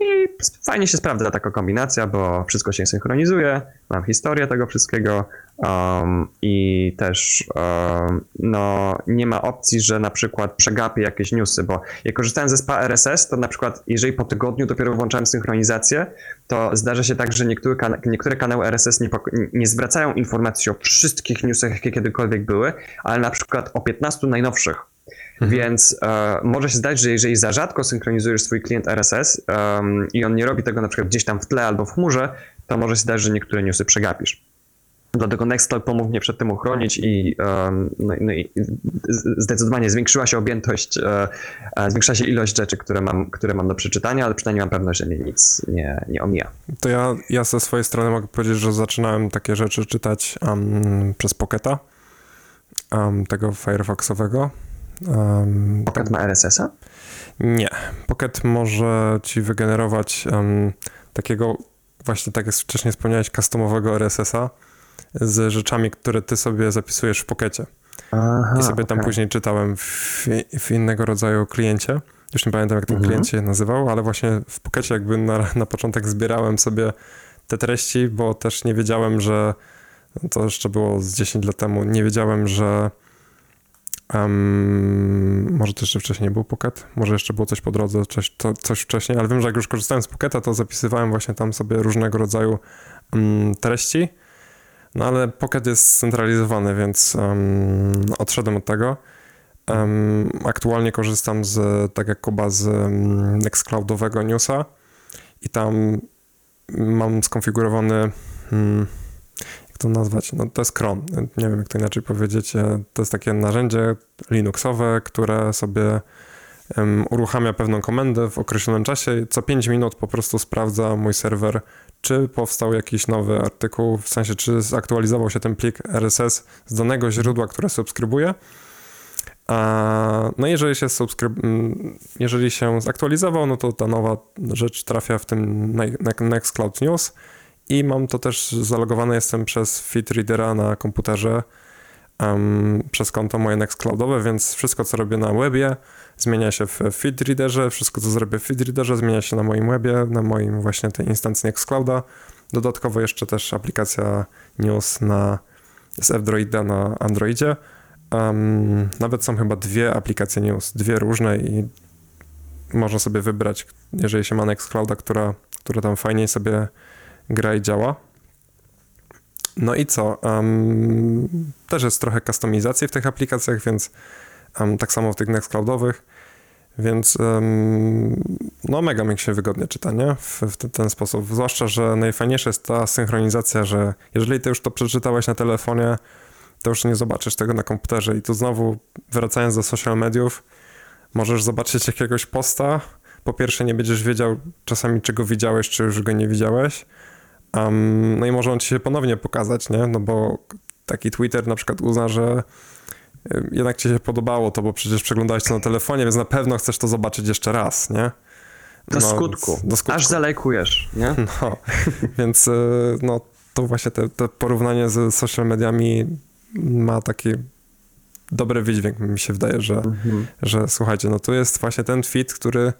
[SPEAKER 2] I fajnie się sprawdza taka kombinacja, bo wszystko się synchronizuje, mam historię tego wszystkiego um, i też um, no, nie ma opcji, że na przykład przegapię jakieś newsy, bo jak korzystałem ze SPA RSS, to na przykład jeżeli po tygodniu dopiero włączałem synchronizację, to zdarza się tak, że niektóre, kana- niektóre kanały RSS nie, nie zwracają informacji o wszystkich newsach, jakie kiedykolwiek były, ale na przykład o 15 najnowszych. Więc e, może się zdać, że jeżeli za rzadko synchronizujesz swój klient RSS i on nie robi tego na przykład gdzieś tam w tle albo w chmurze, to może się zdać, że niektóre newsy przegapisz. Dlatego Nextcloud pomógł mnie przed tym uchronić i, em, no, i- no i z- zdecydowanie zwiększyła się objętość, e, e, zwiększyła się ilość rzeczy, które mam, które mam do przeczytania, ale przynajmniej mam pewność, że mnie nic nie, nie omija.
[SPEAKER 1] To ja, ja ze swojej strony mogę powiedzieć, że zaczynałem takie rzeczy czytać um, przez Pocketa, tego Firefoxowego. Um,
[SPEAKER 2] Pocket ma RSS-a?
[SPEAKER 1] Nie. Pocket może ci wygenerować um, takiego, właśnie tak jak wcześniej wspomniałeś, customowego RSS-a z rzeczami, które ty sobie zapisujesz w Pockecie.
[SPEAKER 2] Aha,
[SPEAKER 1] I sobie tam później czytałem w, w innego rodzaju kliencie. Już nie pamiętam, jak ten
[SPEAKER 2] Mhm.
[SPEAKER 1] klient się nazywał, ale właśnie w Pockecie jakby na, na początek zbierałem sobie te treści, bo też nie wiedziałem, że to jeszcze było z 10 lat temu, nie wiedziałem, że em, może to jeszcze wcześniej był Pocket, może jeszcze było coś po drodze, coś, to, coś wcześniej, ale wiem, że jak już korzystałem z Pocketa, to zapisywałem właśnie tam sobie różnego rodzaju em, treści, no ale Pocket jest scentralizowany, więc em, odszedłem od tego. Aktualnie korzystam z, tak jak Kuba, z Nextcloudowego Newsa. I tam mam skonfigurowany, hmm, jak to nazwać, no to jest cron, nie wiem jak to inaczej powiedzieć, to jest takie narzędzie Linuxowe, które sobie em, uruchamia pewną komendę w określonym czasie. Co 5 minut po prostu sprawdza mój serwer, czy powstał jakiś nowy artykuł, w sensie czy zaktualizował się ten plik RSS z danego źródła, które subskrybuję. A, no jeżeli się, subskryb- jeżeli się zaktualizował, no to ta nowa rzecz trafia w tym ne- ne- Nextcloud News i mam to też zalogowane jestem przez Feedreadera na komputerze em, przez konto moje Nextcloudowe, więc wszystko co robię na webie zmienia się w Feedreaderze, wszystko co zrobię w Feedreaderze zmienia się na moim webie, na moim właśnie tej instancji Nextclouda. Dodatkowo jeszcze też aplikacja News na, z F-Droida na Androidzie. Em, nawet są chyba dwie aplikacje News, dwie różne i można sobie wybrać, jeżeli się ma Nextclouda, która, która tam fajniej sobie gra i działa. No i co? Em, też jest trochę kustomizacji w tych aplikacjach, więc em, tak samo w tych Nextcloudowych, więc em, no mega mi się wygodnie czyta, nie? W, w ten, ten sposób. Zwłaszcza, że najfajniejsza jest ta synchronizacja, że jeżeli ty już to przeczytałeś na telefonie, to już nie zobaczysz tego na komputerze i tu znowu wracając do social mediów, możesz zobaczyć jakiegoś posta, po pierwsze nie będziesz wiedział czasami czego widziałeś, czy już go nie widziałeś, um, no i może on ci się ponownie pokazać, nie? No bo taki Twitter na przykład uzna, że jednak ci się podobało to, bo przecież przeglądałeś to na telefonie, więc na pewno chcesz to zobaczyć jeszcze raz, nie?
[SPEAKER 2] Do
[SPEAKER 1] No,
[SPEAKER 2] skutku.
[SPEAKER 1] Do skutku.
[SPEAKER 2] Aż zalajkujesz, nie?
[SPEAKER 1] No, więc y, no, to właśnie te, te porównanie z social mediami ma taki dobry wydźwięk mi się wydaje, że,
[SPEAKER 2] Mhm.
[SPEAKER 1] że słuchajcie, no tu jest właśnie ten feed, który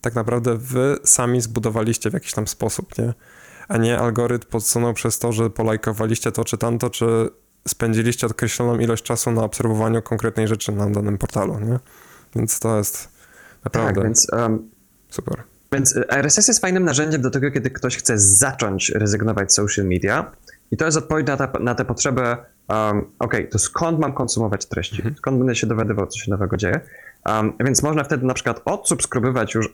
[SPEAKER 1] tak naprawdę wy sami zbudowaliście w jakiś tam sposób, nie? A nie algorytm podsunął przez to, że polajkowaliście to czy tamto, czy spędziliście określoną ilość czasu na obserwowaniu konkretnej rzeczy na danym portalu, nie? Więc to jest naprawdę
[SPEAKER 2] Tak, więc, um,
[SPEAKER 1] super.
[SPEAKER 2] więc RSS jest fajnym narzędziem do tego, kiedy ktoś chce zacząć rezygnować z social media. I to jest odpowiedź na, ta, na tę potrzebę, um, ok, to skąd mam konsumować treści? Skąd będę się dowiadywał, co się nowego dzieje? Um, więc można wtedy na przykład odsubskrybować już,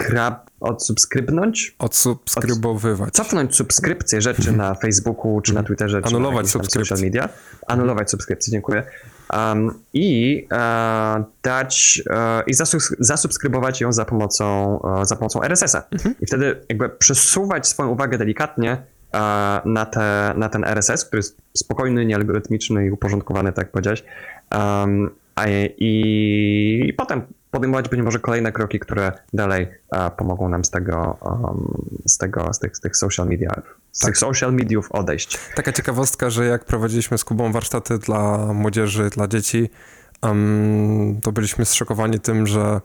[SPEAKER 2] odsubskrab, odsubskrybnąć,
[SPEAKER 1] Odsubskrybowywać.
[SPEAKER 2] cofnąć subskrypcję rzeczy na Facebooku, czy na Twitterze, czy
[SPEAKER 1] Anulować
[SPEAKER 2] na
[SPEAKER 1] subskrypcję.
[SPEAKER 2] social media. Anulować subskrypcję, dziękuję. Um, I e, dać e, i zasubskrybować ją za pomocą, e, za pomocą RSS-a. I wtedy jakby przesuwać swoją uwagę delikatnie e, na, te, na ten RSS, który jest spokojny, niealgorytmiczny i uporządkowany, tak jak powiedziałeś. Um, i, I potem podejmować być może kolejne kroki, które dalej e, pomogą nam z tego, um, z tego, z tych, z tych social media, z tych social mediów odejść.
[SPEAKER 1] Taka ciekawostka, że jak prowadziliśmy z Kubą warsztaty dla młodzieży, dla dzieci, em, to byliśmy zszokowani tym, że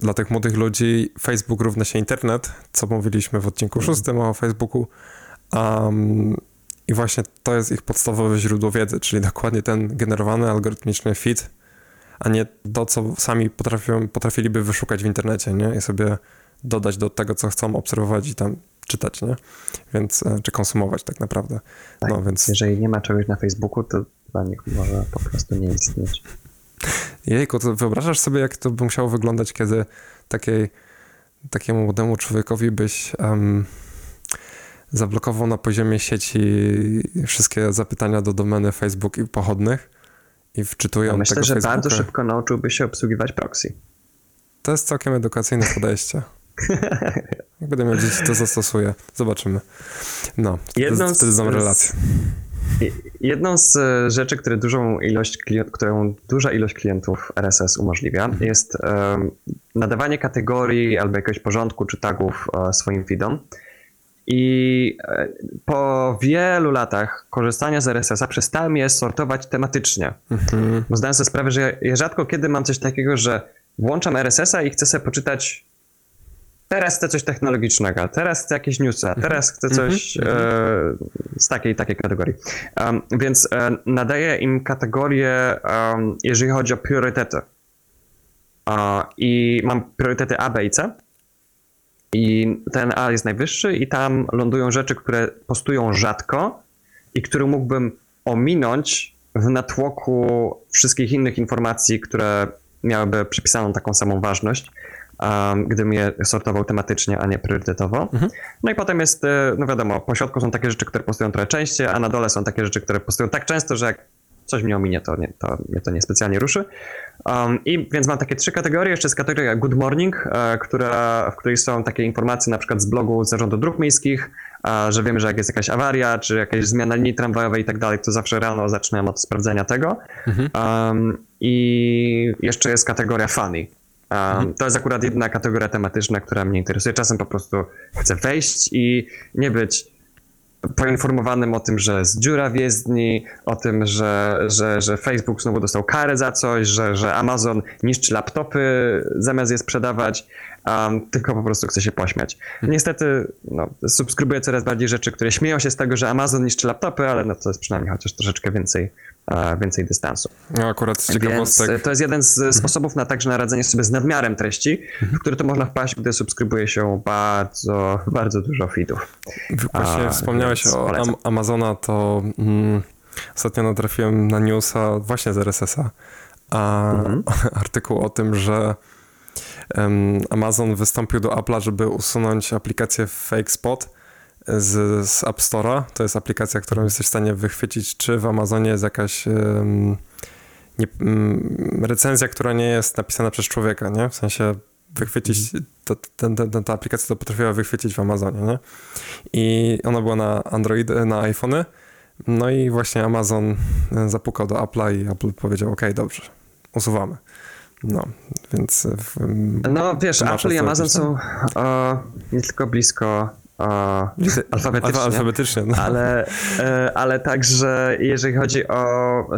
[SPEAKER 1] dla tych młodych ludzi Facebook równa się internet, co mówiliśmy w odcinku szóstym o Facebooku. Em, I właśnie to jest ich podstawowe źródło wiedzy, czyli dokładnie ten generowany algorytmiczny feed, a nie to, co sami potrafią, potrafiliby wyszukać w internecie, nie? I sobie dodać do tego, co chcą obserwować i tam czytać, nie? Więc, e, czy konsumować tak naprawdę.
[SPEAKER 2] Tak,
[SPEAKER 1] No więc,
[SPEAKER 2] Jeżeli nie ma czegoś na Facebooku, to dla nich może po prostu nie istnieć.
[SPEAKER 1] jejku, to wyobrażasz sobie, jak to by musiało wyglądać, kiedy takiej, takiemu młodemu człowiekowi byś em, zablokował na poziomie sieci wszystkie zapytania do domeny Facebook i pochodnych i wczytują
[SPEAKER 2] No myślę,
[SPEAKER 1] tego
[SPEAKER 2] że
[SPEAKER 1] Facebooka.
[SPEAKER 2] bardzo szybko nauczyłby się obsługiwać proxy.
[SPEAKER 1] To jest całkiem edukacyjne podejście. Jak będę miał dzieci, to zastosuję. Zobaczymy. No,
[SPEAKER 2] Jedną
[SPEAKER 1] wtedy,
[SPEAKER 2] z-
[SPEAKER 1] wtedy znam relację.
[SPEAKER 2] Jedną z e, rzeczy, które dużą ilość którą duża ilość klientów RSS umożliwia,
[SPEAKER 1] Mhm.
[SPEAKER 2] jest em, nadawanie kategorii albo jakiegoś porządku czy tagów e, swoim feedom. I e, po wielu latach korzystania z RSS-a przestałem je sortować tematycznie.
[SPEAKER 1] Mhm.
[SPEAKER 2] Bo zdałem sobie sprawę, że ja, rzadko kiedy mam coś takiego, że włączam RSS-a i chcę sobie poczytać teraz chcę coś technologicznego, teraz chcę jakieś newsa, teraz chcę coś e, z takiej takiej kategorii. Um, więc e, nadaję im kategorie, um, jeżeli chodzi o priorytety. A, I mam priorytety A, B i C. I ten A jest najwyższy i tam lądują rzeczy, które postują rzadko i które mógłbym ominąć w natłoku wszystkich innych informacji, które miałyby przypisaną taką samą ważność, um, gdybym je sortował tematycznie, a nie priorytetowo. No i potem jest, e, no wiadomo, po środku są takie rzeczy, które postują trochę częściej, a na dole są takie rzeczy, które postują tak często, że jak coś mnie ominie, to, nie, to mnie to niespecjalnie ruszy. Um, I więc mam takie trzy kategorie. Jeszcze jest kategoria Good Morning, e, która, w której są takie informacje na przykład z blogu Zarządu Dróg Miejskich, a, że wiemy, że jak jest jakaś awaria, czy jakaś zmiana linii tramwajowej i tak dalej, to zawsze rano zaczynam od sprawdzenia tego. Um, I jeszcze jest kategoria Funny. Um, To jest akurat jedna kategoria tematyczna, która mnie interesuje. Czasem po prostu chcę wejść i nie być poinformowanym o tym, że jest dziura w jezdni, o tym, że, że, że Facebook znowu dostał karę za coś, że, że Amazon niszczy laptopy zamiast je sprzedawać, um, tylko po prostu chce się pośmiać. Niestety no, subskrybuję coraz bardziej rzeczy, które śmieją się z tego, że Amazon niszczy laptopy, ale no, to jest przynajmniej chociaż troszeczkę więcej, e, więcej dystansu.
[SPEAKER 1] No akurat z
[SPEAKER 2] Więc
[SPEAKER 1] ciekawostek.
[SPEAKER 2] e, to jest jeden z sposobów na także na radzenie sobie z nadmiarem treści, w który to można wpaść, gdy subskrybuje się bardzo, bardzo dużo feedów.
[SPEAKER 1] Właśnie wspomniałeś
[SPEAKER 2] więc
[SPEAKER 1] o. Am- Amazona, to mm, ostatnio natrafiłem na newsa właśnie z RSS-a, a
[SPEAKER 2] Mhm.
[SPEAKER 1] artykuł o tym, że Amazon wystąpił do Apple'a, żeby usunąć aplikację Fake Spot z, z App Store'a. To jest aplikacja, którą jesteś w stanie wychwycić, czy w Amazonie jest jakaś nie, mm, recenzja, która nie jest napisana przez człowieka, nie? W sensie wychwycić, to, ten, ten, ten, ta aplikacja to potrafiła wychwycić w Amazonie, nie? I ona była na Android, na iPhony. No i właśnie Amazon e, zapukał do Apple'a i Apple powiedział, ok, dobrze, usuwamy. No, więc... W,
[SPEAKER 2] No wiesz, Apple i Amazon są e, nie tylko blisko e, alfabetycznie.
[SPEAKER 1] alfabetycznie no.
[SPEAKER 2] ale, e, ale także jeżeli chodzi o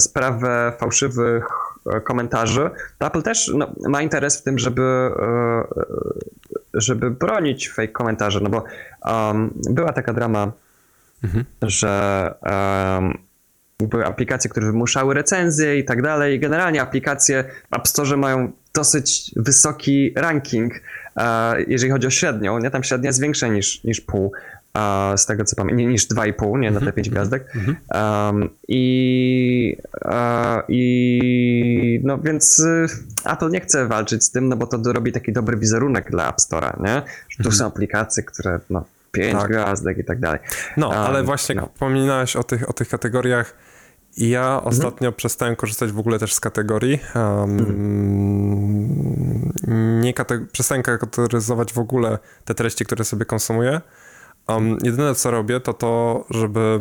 [SPEAKER 2] sprawę fałszywych e, komentarzy, to Apple też no, ma interes w tym, żeby, e, żeby bronić fake komentarzy, no bo um, była taka drama,
[SPEAKER 1] Mhm.
[SPEAKER 2] że um, były aplikacje, które wymuszały recenzje i tak dalej. Generalnie aplikacje w App Store mają dosyć wysoki ranking, e, jeżeli chodzi o średnią. Nie? Tam średnia jest większa niż, niż pół. e, Z tego co pamiętam, niż 2,5, nie na te 5 gwiazdek. Um, I, e, I no więc Apple nie chce walczyć z tym, no bo to robi taki dobry wizerunek dla App Store'a, nie? Że tu są aplikacje, które no 5
[SPEAKER 1] Tak.
[SPEAKER 2] gwiazdek i tak dalej.
[SPEAKER 1] No,
[SPEAKER 2] Um,
[SPEAKER 1] ale właśnie
[SPEAKER 2] no.
[SPEAKER 1] wspominałeś o tych, o tych kategoriach. Ja ostatnio przestałem korzystać w ogóle też z kategorii. Um, nie kate- przestałem kategoryzować w ogóle te treści, które sobie konsumuję. Um, jedyne co robię, to to, żeby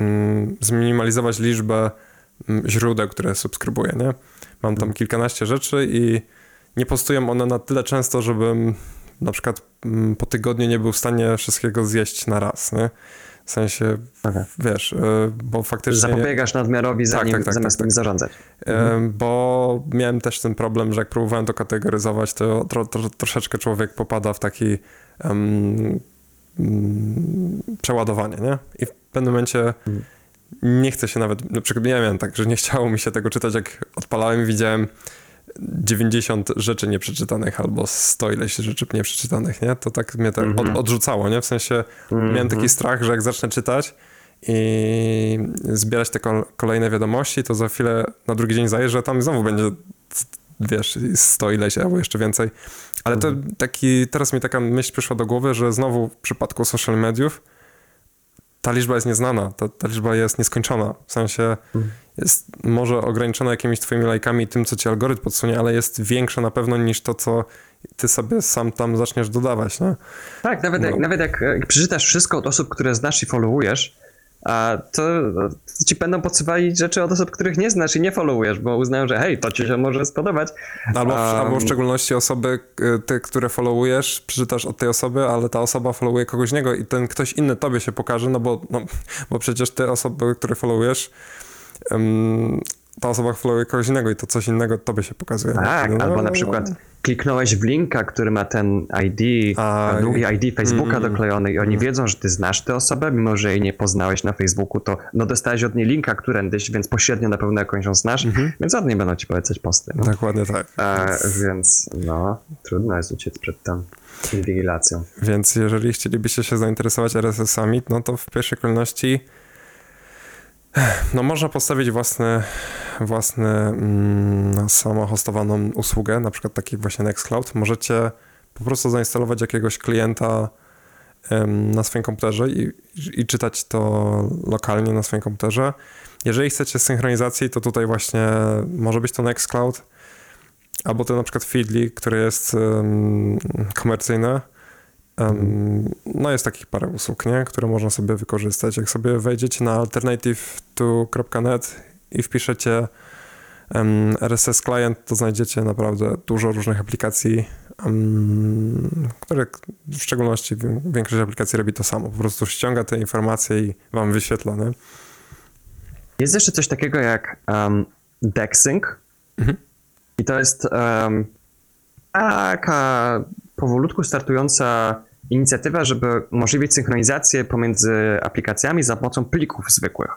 [SPEAKER 1] um, zminimalizować liczbę um, źródeł, które subskrybuję. Nie? Mam tam kilkanaście rzeczy i nie postują one na tyle często, żebym na przykład mm, po tygodniu nie był w stanie wszystkiego zjeść na raz, nie? W sensie,
[SPEAKER 2] Okej.
[SPEAKER 1] wiesz, y, bo faktycznie...
[SPEAKER 2] Zapobiegasz nadmiarowi, zanim,
[SPEAKER 1] tak, tak,
[SPEAKER 2] zamiast
[SPEAKER 1] tak,
[SPEAKER 2] nim zarządzać.
[SPEAKER 1] y, Bo miałem też ten problem, że jak próbowałem to kategoryzować, to tro, tro, troszeczkę człowiek popada w taki mm, przeładowanie, nie? I w pewnym momencie nie chce się nawet, na przykład ja miałem tak, że nie chciało mi się tego czytać, jak odpalałem i widziałem 90 rzeczy nieprzeczytanych albo 100 ileś rzeczy nieprzeczytanych, nie? To tak mnie tak od, odrzucało, nie? W sensie miałem taki strach, że jak zacznę czytać i zbierać te kol- kolejne wiadomości, to za chwilę na drugi dzień zajrzę, tam znowu będzie wiesz, 100 ileś albo jeszcze więcej. Ale to taki, teraz mi taka myśl przyszła do głowy, że znowu w przypadku social mediów ta liczba jest nieznana, ta, ta liczba jest nieskończona. W sensie jest może ograniczona jakimiś twoimi lajkami i tym, co ci algorytm podsunie, ale jest większa na pewno niż to, co ty sobie sam tam zaczniesz dodawać, nie?
[SPEAKER 2] Tak, nawet, jak,
[SPEAKER 1] No.
[SPEAKER 2] nawet jak, jak przeczytasz wszystko od osób, które znasz i followujesz, a to, ci będą podsuwali rzeczy od osób, których nie znasz i nie followujesz, bo uznają, że hej, to ci się może spodobać.
[SPEAKER 1] Albo, w,
[SPEAKER 2] Um,
[SPEAKER 1] albo w szczególności osoby, y, te, które followujesz, przeczytasz od tej osoby, ale ta osoba followuje kogoś innego i ten ktoś inny tobie się pokaże, no bo, no, bo przecież te osoby, które followujesz, ym, ta osoba followuje kogoś innego i to coś innego tobie się pokazuje.
[SPEAKER 2] Tak,
[SPEAKER 1] No,
[SPEAKER 2] albo
[SPEAKER 1] no,
[SPEAKER 2] na przykład kliknąłeś w linka, który ma ten ID,
[SPEAKER 1] A,
[SPEAKER 2] długi ID Facebooka
[SPEAKER 1] mm,
[SPEAKER 2] doklejony i oni wiedzą, że ty znasz tę osobę, mimo że jej nie poznałeś na Facebooku, to no dostałeś od niej linka którędyś, więc pośrednio na pewno jakąś ją znasz, więc od niej będą ci polecać posty. No.
[SPEAKER 1] Dokładnie tak.
[SPEAKER 2] E,
[SPEAKER 1] Więc,
[SPEAKER 2] no, trudno jest uciec przed tą inwigilacją.
[SPEAKER 1] więc jeżeli chcielibyście się zainteresować RSS Summit, no to w pierwszej kolejności no można postawić własny, własny mm, samohostowaną usługę, na przykład taki właśnie Nextcloud. Możecie po prostu zainstalować jakiegoś klienta em, na swoim komputerze i, i czytać to lokalnie na swoim komputerze. Jeżeli chcecie synchronizacji, to tutaj właśnie może być to Nextcloud, albo to na przykład Feedly, które jest em, komercyjne. No jest takich parę usług, nie? które można sobie wykorzystać. Jak sobie wejdziecie na alternative2.net i wpiszecie RSS Client, to znajdziecie naprawdę dużo różnych aplikacji, które w szczególności wi- większość aplikacji robi to samo. Po prostu ściąga te informacje i wam wyświetla. Nie?
[SPEAKER 2] Jest jeszcze coś takiego jak um, DexSync. I to jest um, taka powolutku startująca inicjatywa, żeby umożliwić synchronizację pomiędzy aplikacjami za pomocą plików zwykłych.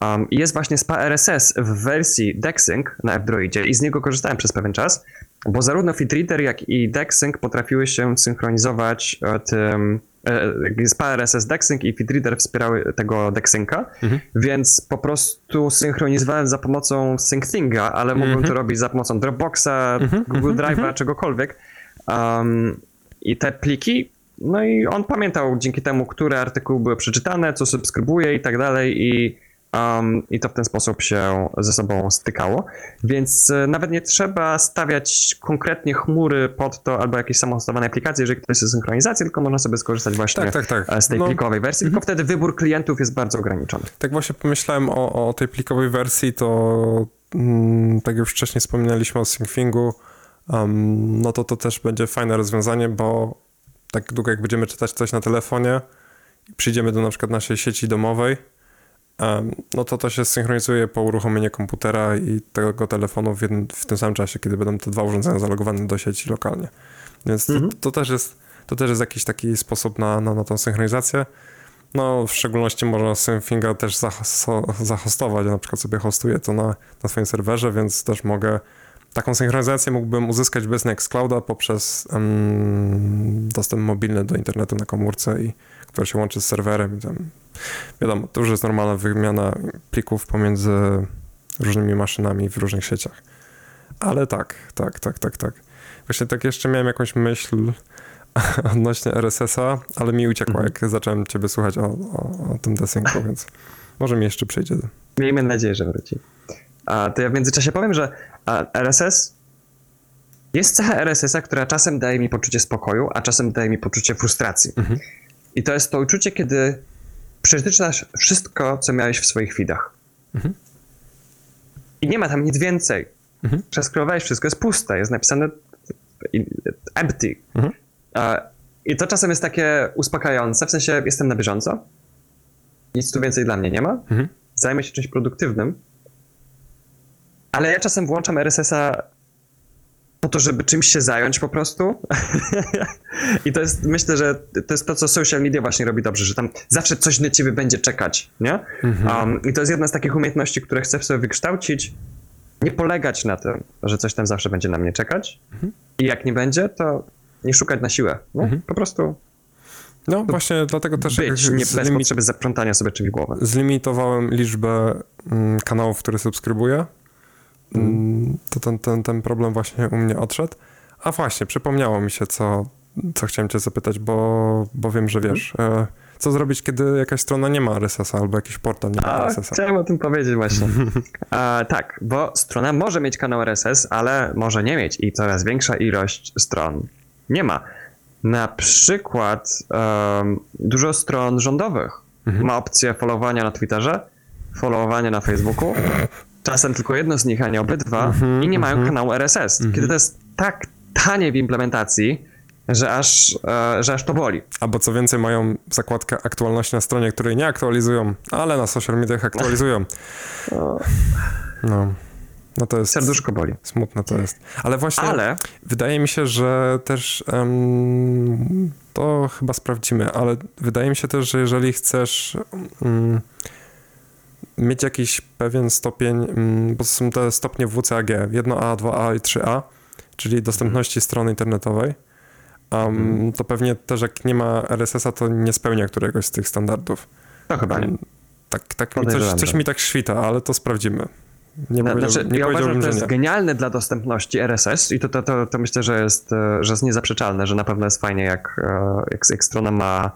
[SPEAKER 2] Um, i jest właśnie SPA RSS w wersji DexSync na Androidzie i z niego korzystałem przez pewien czas, bo zarówno FeedReader, jak i DexSync potrafiły się synchronizować e, tym e, SPA RSS DexSync i FeedReader wspierały tego DexSynca, więc po prostu synchronizowałem za pomocą SyncThinga, ale mogłem to robić za pomocą Dropboxa, Google Drive'a, czegokolwiek. Um, I te pliki, no i on pamiętał dzięki temu, które artykuły były przeczytane, co subskrybuje i tak dalej i, um, i to w ten sposób się ze sobą stykało. Więc e, nawet nie trzeba stawiać konkretnie chmury pod to albo jakieś samohostowane aplikacje, jeżeli ktoś chce synchronizację, tylko można sobie skorzystać właśnie
[SPEAKER 1] Tak, tak, tak.
[SPEAKER 2] e, z tej
[SPEAKER 1] No.
[SPEAKER 2] plikowej wersji, tylko wtedy wybór klientów jest bardzo ograniczony.
[SPEAKER 1] Tak właśnie pomyślałem o, o tej plikowej wersji, to mm, tak jak już wcześniej wspominaliśmy o syncthingu, um, no to to też będzie fajne rozwiązanie, bo tak długo jak będziemy czytać coś na telefonie i przyjdziemy do na przykład naszej sieci domowej, em, no to to się synchronizuje po uruchomieniu komputera i tego telefonu w, jednym, w tym samym czasie, kiedy będą te dwa urządzenia zalogowane do sieci lokalnie. Więc to, to, też, jest, to też jest jakiś taki sposób na, na, na tą synchronizację. No, w szczególności można Synthinga też zaho- zahostować. Ja na przykład sobie hostuję to na, na swoim serwerze, więc też mogę taką synchronizację mógłbym uzyskać bez Nextclouda poprzez em, dostęp mobilny do internetu na komórce, i, który się łączy z serwerem. I tam, wiadomo, to już jest normalna wymiana plików pomiędzy różnymi maszynami w różnych sieciach. Ale tak, tak, tak, tak, tak. Właśnie tak jeszcze miałem jakąś myśl odnośnie RSS-a, ale mi uciekła,
[SPEAKER 2] Mhm.
[SPEAKER 1] jak zacząłem ciebie słuchać o, o, o tym desynku, więc może mi jeszcze przyjdzie.
[SPEAKER 2] Miejmy nadzieję, że wróci. A, to ja w międzyczasie powiem, że a, RSS jest cecha RSS-a, która czasem daje mi poczucie spokoju, a czasem daje mi poczucie frustracji.
[SPEAKER 1] Mhm.
[SPEAKER 2] I to jest to uczucie, kiedy przeczytasz wszystko, co miałeś w swoich feedach.
[SPEAKER 1] Mhm.
[SPEAKER 2] I nie ma tam nic więcej.
[SPEAKER 1] Mhm.
[SPEAKER 2] Przeskrolowałeś wszystko, jest puste, jest napisane empty.
[SPEAKER 1] Mhm.
[SPEAKER 2] I to czasem jest takie uspokajające, w sensie jestem na bieżąco. Nic tu więcej dla mnie nie ma
[SPEAKER 1] Mhm.
[SPEAKER 2] zajmę się czymś produktywnym, ale ja czasem włączam RSS-a po to, żeby czymś się zająć po prostu. I to jest, myślę, że to jest to, co social media właśnie robi dobrze, że tam zawsze coś na ciebie będzie czekać, nie? Um, I to jest jedna z takich umiejętności, które chcę sobie wykształcić. Nie polegać na tym, że coś tam zawsze będzie na mnie czekać. I jak nie będzie, to nie szukać na siłę. Nie? Po prostu
[SPEAKER 1] No właśnie dlatego też
[SPEAKER 2] być, nie bez potrzeby zaprzątania sobie czymś głowy.
[SPEAKER 1] zlimitowałem liczbę mm, kanałów, które subskrybuję. Mm, To ten, ten, ten problem właśnie u mnie odszedł. A właśnie, przypomniało mi się, co, co chciałem cię zapytać, bo, bo wiem, że wiesz, e, co zrobić, kiedy jakaś strona nie ma RSS-a albo jakiś portal nie ma
[SPEAKER 2] A,
[SPEAKER 1] RSS-a.
[SPEAKER 2] chciałem o tym powiedzieć właśnie. A, tak, bo strona może mieć kanał RSS, ale może nie mieć i coraz większa ilość stron nie ma. Na przykład em, dużo stron rządowych ma opcję followowania na Twitterze, followowania na Facebooku, czasem tylko jedno z nich, a nie obydwa i nie mają kanału RSS, kiedy to jest tak tanie w implementacji, że aż, e, że aż to boli.
[SPEAKER 1] Albo co więcej, mają zakładkę aktualności na stronie, której nie aktualizują, ale na social mediach aktualizują. No, no to jest
[SPEAKER 2] Serduszko boli.
[SPEAKER 1] smutne to jest. Ale właśnie
[SPEAKER 2] Ale
[SPEAKER 1] wydaje mi się, że też em, to chyba sprawdzimy, ale wydaje mi się też, że jeżeli chcesz mm, mieć jakiś pewien stopień, mm, bo są te stopnie WCAG, 1A, 2A i 3A, czyli dostępności strony internetowej, um, to pewnie też jak nie ma RSS-a, to nie spełnia któregoś z tych standardów.
[SPEAKER 2] to chyba nie.
[SPEAKER 1] Tak, tak mi coś, coś mi tak świta, ale to sprawdzimy. Nie, powiedziałbym,
[SPEAKER 2] Znaczy,
[SPEAKER 1] nie
[SPEAKER 2] ja uważam, że to jest
[SPEAKER 1] nie.
[SPEAKER 2] genialne dla dostępności RSS i to, to, to, to myślę, że jest, e, że jest niezaprzeczalne, że na pewno jest fajnie, jak, e, jak, jak strona ma,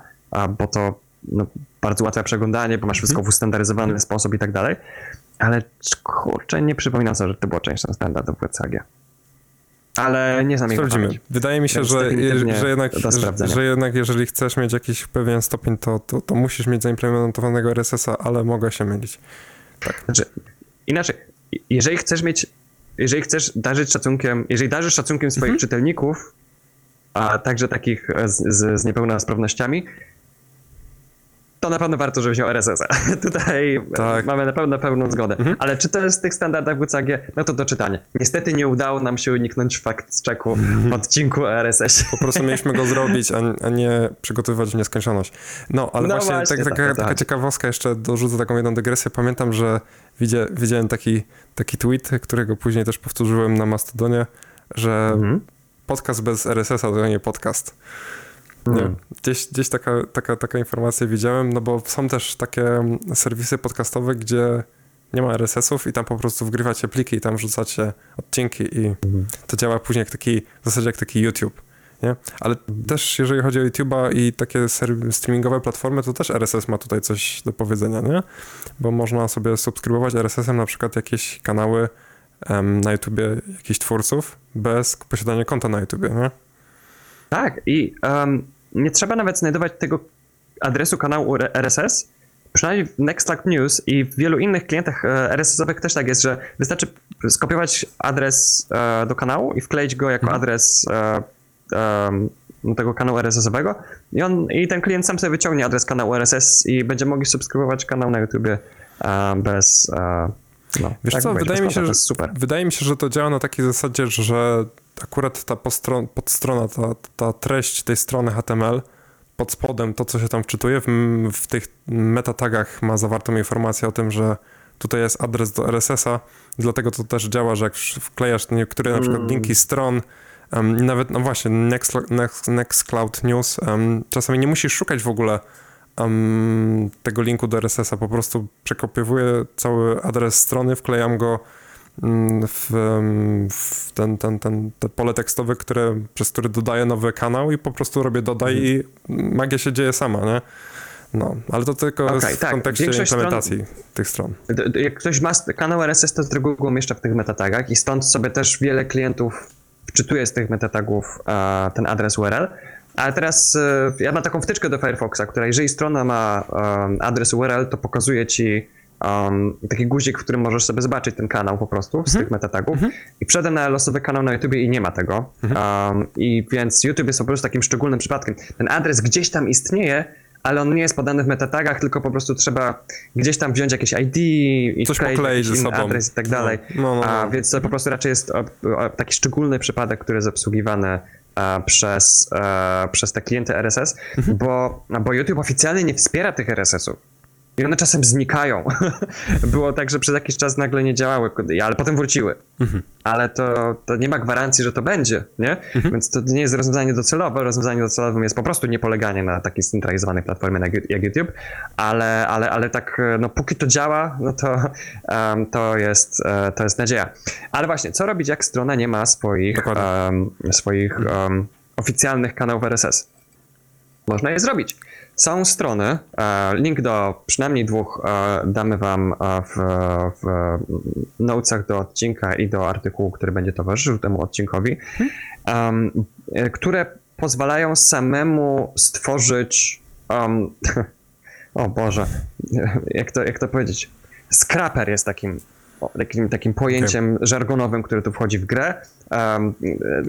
[SPEAKER 2] bo to no, bardzo łatwe przeglądanie, bo masz
[SPEAKER 1] Mhm.
[SPEAKER 2] wszystko w ustandaryzowany sposób i tak dalej, ale kurczę, nie przypominam sobie, że to było częścią standardów WCAG. Ale nie znam
[SPEAKER 1] Sprawdzimy.
[SPEAKER 2] pamięć.
[SPEAKER 1] Wydaje mi się,
[SPEAKER 2] Więc
[SPEAKER 1] że, że, jednak, że, że jednak jeżeli chcesz mieć jakiś pewien stopień, to, to, to musisz mieć zaimplementowanego RSS-a, ale mogę się mylić.
[SPEAKER 2] Znaczy, inaczej, jeżeli chcesz mieć, jeżeli chcesz darzyć szacunkiem, jeżeli darzysz szacunkiem swoich
[SPEAKER 1] Mhm.
[SPEAKER 2] czytelników, a także takich z, z, z niepełnosprawnościami, to na pewno warto, żebyś miał RSS-a. Tutaj
[SPEAKER 1] Tak.
[SPEAKER 2] mamy na pewno pełną zgodę.
[SPEAKER 1] Mhm.
[SPEAKER 2] Ale czy to jest w tych standardach WCAG? No to do czytania. Niestety nie udało nam się uniknąć fakt checku
[SPEAKER 1] Mhm.
[SPEAKER 2] w odcinku o RSS.
[SPEAKER 1] Po prostu mieliśmy go zrobić, a, a nie przygotowywać w nieskończoność. No, ale
[SPEAKER 2] No
[SPEAKER 1] właśnie,
[SPEAKER 2] właśnie,
[SPEAKER 1] tak,
[SPEAKER 2] tak,
[SPEAKER 1] taka,
[SPEAKER 2] tak.
[SPEAKER 1] taka ciekawostka, jeszcze dorzucę taką jedną dygresję. Pamiętam, że widzia, widziałem taki, taki tweet, którego później też powtórzyłem na Mastodonie, że
[SPEAKER 2] Mhm.
[SPEAKER 1] podcast bez RSS-a to nie podcast. Nie.
[SPEAKER 2] Mm.
[SPEAKER 1] Gdzieś, gdzieś taka, taka, taka informacja widziałem, no bo są też takie serwisy podcastowe, gdzie nie ma RSS-ów i tam po prostu wgrywacie pliki i tam wrzucacie odcinki i to działa później jak taki, w zasadzie jak taki YouTube, nie? Ale też jeżeli chodzi o YouTube'a i takie streamingowe platformy, to też RSS ma tutaj coś do powiedzenia, nie? Bo można sobie subskrybować RSS-em na przykład jakieś kanały na YouTubie jakichś twórców bez posiadania konta na YouTubie, nie?
[SPEAKER 2] Tak, i em, nie trzeba nawet znajdować tego adresu kanału RSS. Przynajmniej w Nextcloud News i w wielu innych klientach e, RSS-owych też tak jest, że wystarczy skopiować adres e, do kanału i wkleić go jako adres e, no, tego kanału RSS-owego i, on, i ten klient sam sobie wyciągnie adres kanału RSS i będzie mogli subskrybować kanał na YouTubie bez... No,
[SPEAKER 1] Wiesz
[SPEAKER 2] tak
[SPEAKER 1] co,
[SPEAKER 2] mówię,
[SPEAKER 1] wydaje mi, się, że, wydaje mi się, że to działa na takiej zasadzie, że akurat ta postron, podstrona, ta, ta treść tej strony HTML, pod spodem to, co się tam wczytuje, w, w tych metatagach ma zawartą informację o tym, że tutaj jest adres do RSS-a, dlatego to też działa, że jak wklejasz niektóre na przykład
[SPEAKER 2] Mm.
[SPEAKER 1] linki stron, um, nawet, no właśnie, Next, Next, Nextcloud News, um, czasami nie musisz szukać w ogóle um, tego linku do RSS-a, po prostu przekopiowuję cały adres strony, wklejam go mm, w, w ten, ten, ten, te pole tekstowe, które, przez które dodaję nowy kanał i po prostu robię dodaj i magia się dzieje sama, nie? No, ale to tylko jest w
[SPEAKER 2] tak,
[SPEAKER 1] kontekście
[SPEAKER 2] większość stron-
[SPEAKER 1] implementacji tych stron.
[SPEAKER 2] D- d- Jak ktoś ma kanał RSS, to z reguły go umieszcza w tych metatagach i stąd sobie też wiele klientów wczytuje z tych metatagów ten adres URL. Ale teraz e, ja mam taką wtyczkę do Firefoxa, która jeżeli strona ma adres URL, to pokazuje ci em, taki guzik, w którym możesz sobie zobaczyć ten kanał po prostu z tych metatagów. I wszedłem na losowy kanał na YouTube i nie ma tego. Em, I więc YouTube jest po prostu takim szczególnym przypadkiem. Ten adres gdzieś tam istnieje, ale on nie jest podany w metatagach, tylko po prostu trzeba gdzieś tam wziąć jakieś ID i
[SPEAKER 1] Coś pokleić ze sobą.
[SPEAKER 2] adres i tak dalej.
[SPEAKER 1] No, no, no,
[SPEAKER 2] A,
[SPEAKER 1] no.
[SPEAKER 2] więc to po prostu raczej jest o, o, taki szczególny przypadek, który jest obsługiwany przez, e, przez te klienty RSS,
[SPEAKER 1] Mhm.
[SPEAKER 2] bo, bo YouTube oficjalnie nie wspiera tych RSS-ów. I one czasem znikają. Było tak, że przez jakiś czas nagle nie działały, ale potem wróciły.
[SPEAKER 1] Mhm.
[SPEAKER 2] Ale to, to nie ma gwarancji, że to będzie, nie?
[SPEAKER 1] Mhm.
[SPEAKER 2] Więc to nie jest rozwiązanie docelowe. Rozwiązaniem docelowym jest po prostu niepoleganie na takiej scentralizowanej platformie jak- YouTube, ale, ale, ale tak, no póki to działa, no to, em, to, jest, e, to jest nadzieja. Ale właśnie, co robić, jak strona nie ma swoich, em, swoich em, oficjalnych kanałów RSS? Można je zrobić. Są strony, e, link do przynajmniej dwóch e, damy wam e, w, w notesach do odcinka i do artykułu, który będzie towarzyszył temu odcinkowi, e, które pozwalają samemu stworzyć um, o Boże, jak to, jak to powiedzieć? Scrapper jest takim, takim, takim pojęciem żargonowym, które tu wchodzi w grę. Um,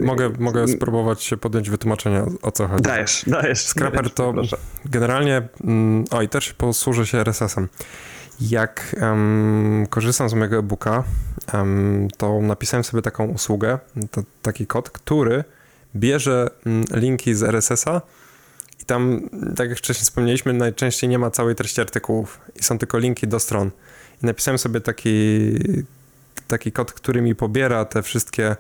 [SPEAKER 1] Mogę, mogę spróbować się podjąć wytłumaczenia, o co chodzi.
[SPEAKER 2] Dajesz, dajesz.
[SPEAKER 1] Scrapper to
[SPEAKER 2] Proszę.
[SPEAKER 1] generalnie, mm, o i też posłużę się RSS-em. Jak em, korzystam z mojego e-booka, em, to napisałem sobie taką usługę, to, taki kod, który bierze mm, linki z RSS-a i tam, tak jak wcześniej wspomnieliśmy, najczęściej nie ma całej treści artykułów i są tylko linki do stron. Napisałem sobie taki, taki kod, który mi pobiera te wszystkie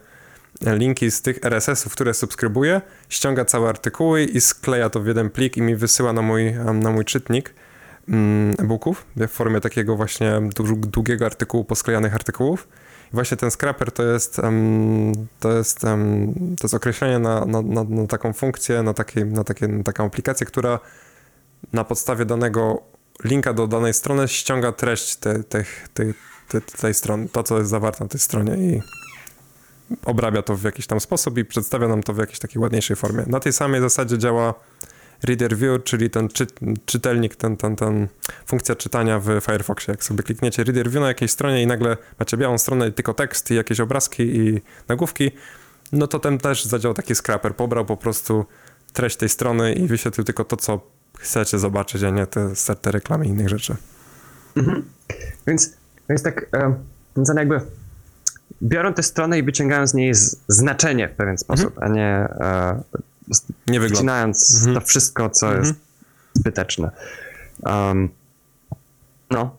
[SPEAKER 1] linki z tych RSS-ów, które subskrybuję, ściąga całe artykuły i skleja to w jeden plik i mi wysyła na mój, na mój czytnik mm, e-booków w formie takiego właśnie dłu- długiego artykułu, posklejanych artykułów. I właśnie ten scrapper to jest, to jest, to jest określenie na, na, na, na taką funkcję, na, taki, na, takie, na taką aplikację, która na podstawie danego linka do danej strony ściąga treść te, tych- tej, tej, strony, to co jest zawarte na tej stronie i obrabia to w jakiś tam sposób i przedstawia nam to w jakiejś takiej ładniejszej formie. Na tej samej zasadzie działa Reader View, czyli ten czy, czytelnik, ten, ten, ten funkcja czytania w Firefoxie. Jak sobie klikniecie Reader View na jakiejś stronie i nagle macie białą stronę i tylko tekst i jakieś obrazki i nagłówki, no to ten też zadziałał taki scrapper. Pobrał po prostu treść tej strony i wyświetlił tylko to, co chcecie zobaczyć, a nie te serte reklamy i innych rzeczy.
[SPEAKER 2] Więc, więc tak, one jakby biorą tę stronę i wyciągają z niej z, znaczenie w pewien sposób, a nie e,
[SPEAKER 1] Nie wygląda.
[SPEAKER 2] wcinając
[SPEAKER 1] Mhm.
[SPEAKER 2] to wszystko, co jest zbyteczne. Um, no.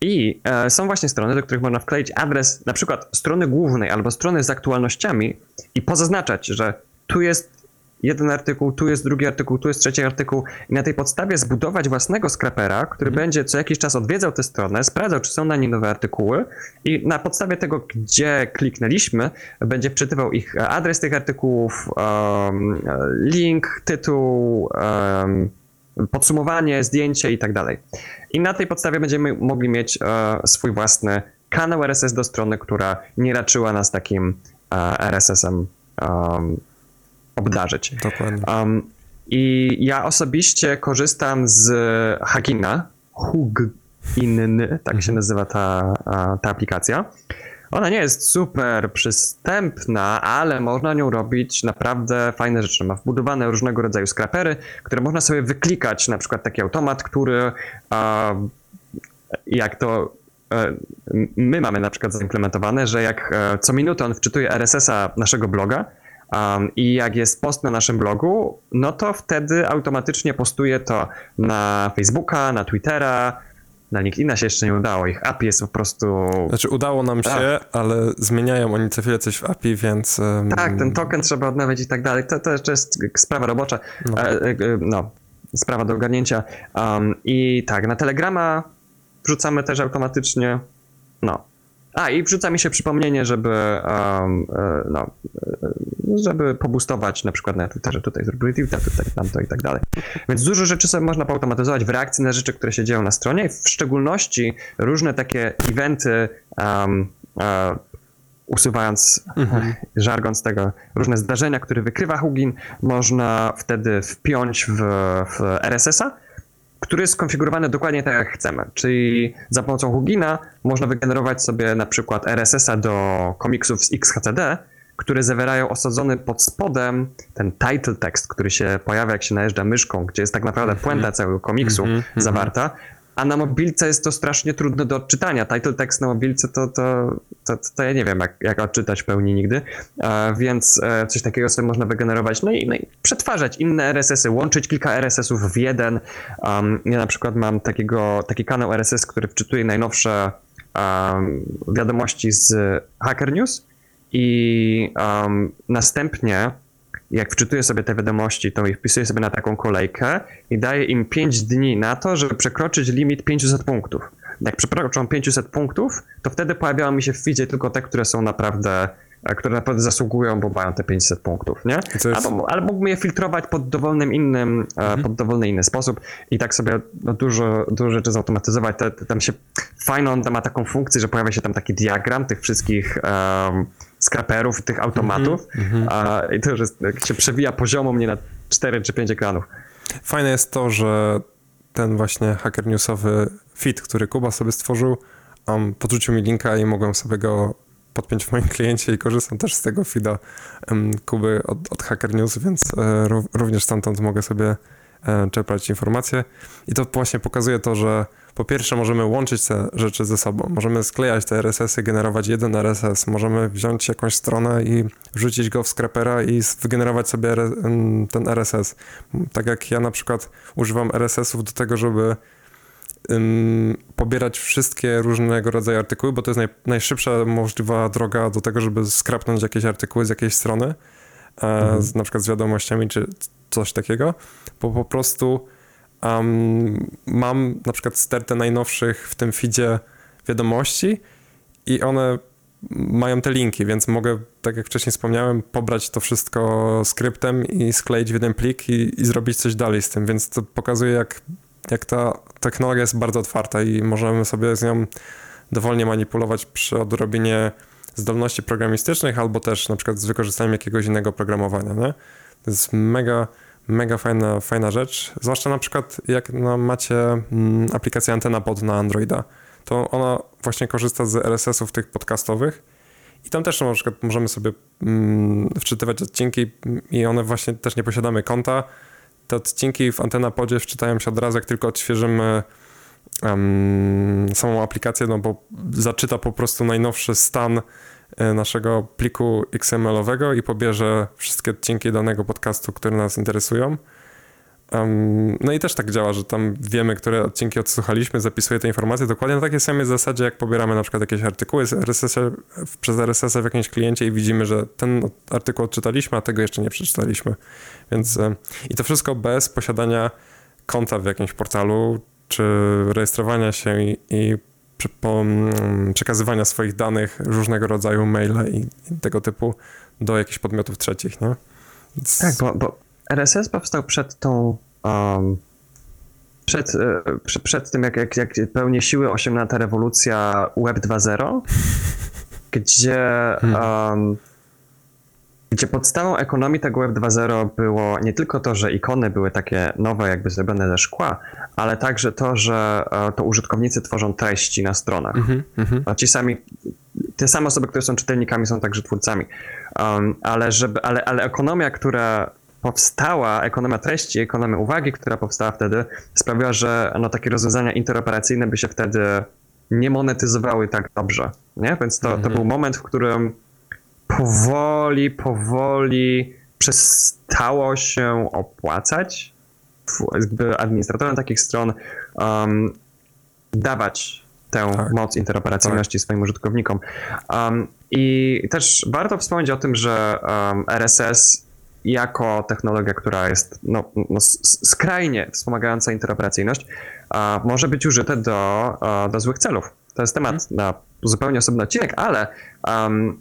[SPEAKER 2] I e, są właśnie strony, do których można wkleić adres na przykład strony głównej albo strony z aktualnościami i pozaznaczać, że tu jest jeden artykuł, tu jest drugi artykuł, tu jest trzeci artykuł. I na tej podstawie zbudować własnego skrapera, który będzie co jakiś czas odwiedzał tę stronę, sprawdzał, czy są na niej nowe artykuły. I na podstawie tego, gdzie kliknęliśmy, będzie wczytywał ich e, adres tych artykułów, um, link, tytuł, um, podsumowanie, zdjęcie i tak dalej. I na tej podstawie będziemy mogli mieć e, swój własny kanał RSS do strony, która nie raczyła nas takim e, RSS-em um, obdarzyć.
[SPEAKER 1] Dokładnie.
[SPEAKER 2] Um, I ja osobiście korzystam z Hagina, Hugin, tak się nazywa ta, ta aplikacja. Ona nie jest super przystępna, ale można nią robić naprawdę fajne rzeczy. Ma wbudowane różnego rodzaju skrapery, które można sobie wyklikać, na przykład taki automat, który jak to e, my mamy na przykład zaimplementowane, że jak e, co minutę on wczytuje RSS-a naszego bloga um, i jak jest post na naszym blogu, no to wtedy automatycznie postuje to na Facebooka, na Twittera, na LinkedIna się jeszcze nie udało. Ich API jest po prostu.
[SPEAKER 1] Znaczy udało nam się,
[SPEAKER 2] Tak.
[SPEAKER 1] ale zmieniają oni co chwilę coś w API, więc... em,
[SPEAKER 2] Tak, ten token trzeba odnawiać i tak dalej. To, to jeszcze jest sprawa robocza.
[SPEAKER 1] No.
[SPEAKER 2] E, e, no, sprawa do ogarnięcia. Um, I tak, na Telegrama wrzucamy też automatycznie. No. A, i wrzuca mi się przypomnienie, żeby, um, no, e, żeby pobustować na przykład na Twitterze, tutaj zrobię tweeta, tutaj tamto i tak dalej. Więc dużo rzeczy sobie można poautomatyzować w reakcji na rzeczy, które się dzieją na stronie, w szczególności różne takie eventy, um, usuwając żargon z tego, różne zdarzenia, które wykrywa Hugin, można wtedy wpiąć w, w RSS-a, który jest skonfigurowany dokładnie tak, jak chcemy. Czyli za pomocą Hugina można wygenerować sobie na przykład RSS-a do komiksów z XHCD, które zawierają osadzony pod spodem ten title text, który się pojawia, jak się najeżdża myszką, gdzie jest tak naprawdę puenta całego komiksu zawarta. A na mobilce jest to strasznie trudne do odczytania. Title text na mobilce to, to, to, to ja nie wiem, jak, jak odczytać w pełni nigdy. E, więc e, coś takiego sobie można wygenerować. No i, no i przetwarzać inne RSS-y, łączyć kilka RSS-ów w jeden. Um, ja na przykład mam takiego, taki kanał RSS, który wczytuje najnowsze um, wiadomości z Hacker News i um, następnie jak wczytuję sobie te wiadomości, to ich wpisuję sobie na taką kolejkę i daję im 5 dni na to, żeby przekroczyć limit 500 punktów. Jak przekroczą 500 punktów, to wtedy pojawiają mi się w feedzie tylko te, które są naprawdę, e, które naprawdę zasługują, bo mają te 500 punktów, nie?
[SPEAKER 1] Jest-
[SPEAKER 2] Albo, albo mógłbym je filtrować pod dowolnym innym, e, pod dowolny inny sposób i tak sobie no, dużo, dużo rzeczy zautomatyzować. Te, te, tam się fajną, on ma taką funkcję, że pojawia się tam taki diagram tych wszystkich um, skraperów i tych automatów a, i to już jest, się przewija poziomo mnie na 4 czy 5 ekranów.
[SPEAKER 1] Fajne jest to, że ten właśnie hacker newsowy feed, który Kuba sobie stworzył, um, podrzucił mi linka i mogłem sobie go podpiąć w moim kliencie i korzystam też z tego feeda um, Kuby od, od Hacker News, więc e, ró- również stamtąd mogę sobie e, czerpać informacje. I to właśnie pokazuje to, że po pierwsze możemy łączyć te rzeczy ze sobą, możemy sklejać te RSS-y, generować jeden RSS, możemy wziąć jakąś stronę i wrzucić go w scrapera i wygenerować sobie ten RSS. Tak jak ja na przykład używam RSS-ów do tego, żeby pobierać wszystkie różnego rodzaju artykuły, bo to jest naj, najszybsza możliwa droga do tego, żeby skrapnąć jakieś artykuły z jakiejś strony, e, z, na przykład z wiadomościami czy coś takiego, bo po prostu um, mam na przykład stertę najnowszych w tym feedzie wiadomości i one mają te linki, więc mogę, tak jak wcześniej wspomniałem, pobrać to wszystko skryptem i skleić w jeden plik i, i zrobić coś dalej z tym, więc to pokazuje, jak, jak ta technologia jest bardzo otwarta i możemy sobie z nią dowolnie manipulować przy odrobinie zdolności programistycznych albo też na przykład z wykorzystaniem jakiegoś innego programowania, nie? To jest mega, mega fajna, fajna rzecz, zwłaszcza na przykład jak no, macie mm, aplikację Antena Pod na Androida, to ona właśnie korzysta z RSS-ów tych podcastowych i tam też na przykład możemy sobie mm, wczytywać odcinki i one właśnie też nie posiadamy konta. Te odcinki w Antena Podzie wczytają się od razu, jak tylko odświeżymy em, samą aplikację, no bo zaczyta po prostu najnowszy stan naszego pliku XML-owego i pobierze wszystkie odcinki danego podcastu, które nas interesują. Um, no i też tak działa, że tam wiemy, które odcinki odsłuchaliśmy, zapisuje te informacje dokładnie na takiej samej zasadzie, jak pobieramy na przykład jakieś artykuły z RSS przez RSS w jakimś kliencie i widzimy, że ten artykuł odczytaliśmy, a tego jeszcze nie przeczytaliśmy. Więc e, i to wszystko bez posiadania konta w jakimś portalu, czy rejestrowania się i, i przekazywania swoich danych, różnego rodzaju maile i, tego typu do jakichś podmiotów trzecich, nie? Więc,
[SPEAKER 2] Tak, bo, bo RSS powstał przed tą. Um, przed, e, przed, przed tym, jak, jak, jak pełnie siły osiągnęła ta rewolucja Web 2.0, gdzie, um, gdzie podstawą ekonomii tego Web 2.0 było nie tylko to, że ikony były takie nowe, jakby zrobione ze szkła, ale także to, że e, to użytkownicy tworzą treści na stronach.
[SPEAKER 1] Mhm.
[SPEAKER 2] A ci sami te same osoby, które są czytelnikami, są także twórcami. Um, ale, żeby, ale, ale ekonomia, która powstała, ekonomia treści, ekonomia uwagi, która powstała wtedy, sprawiła, że no, takie rozwiązania interoperacyjne by się wtedy nie monetyzowały tak dobrze. Nie? Więc to, to
[SPEAKER 1] Mhm.
[SPEAKER 2] był moment, w którym powoli, powoli przestało się opłacać jakby administratorem takich stron um, dawać tę
[SPEAKER 1] Tak.
[SPEAKER 2] moc interoperacyjności swoim użytkownikom. Um, I też warto wspomnieć o tym, że um, RSS jako technologia, która jest no, no, skrajnie wspomagająca interoperacyjność, może być użyte do, do złych celów. To jest temat na zupełnie osobny odcinek, ale um,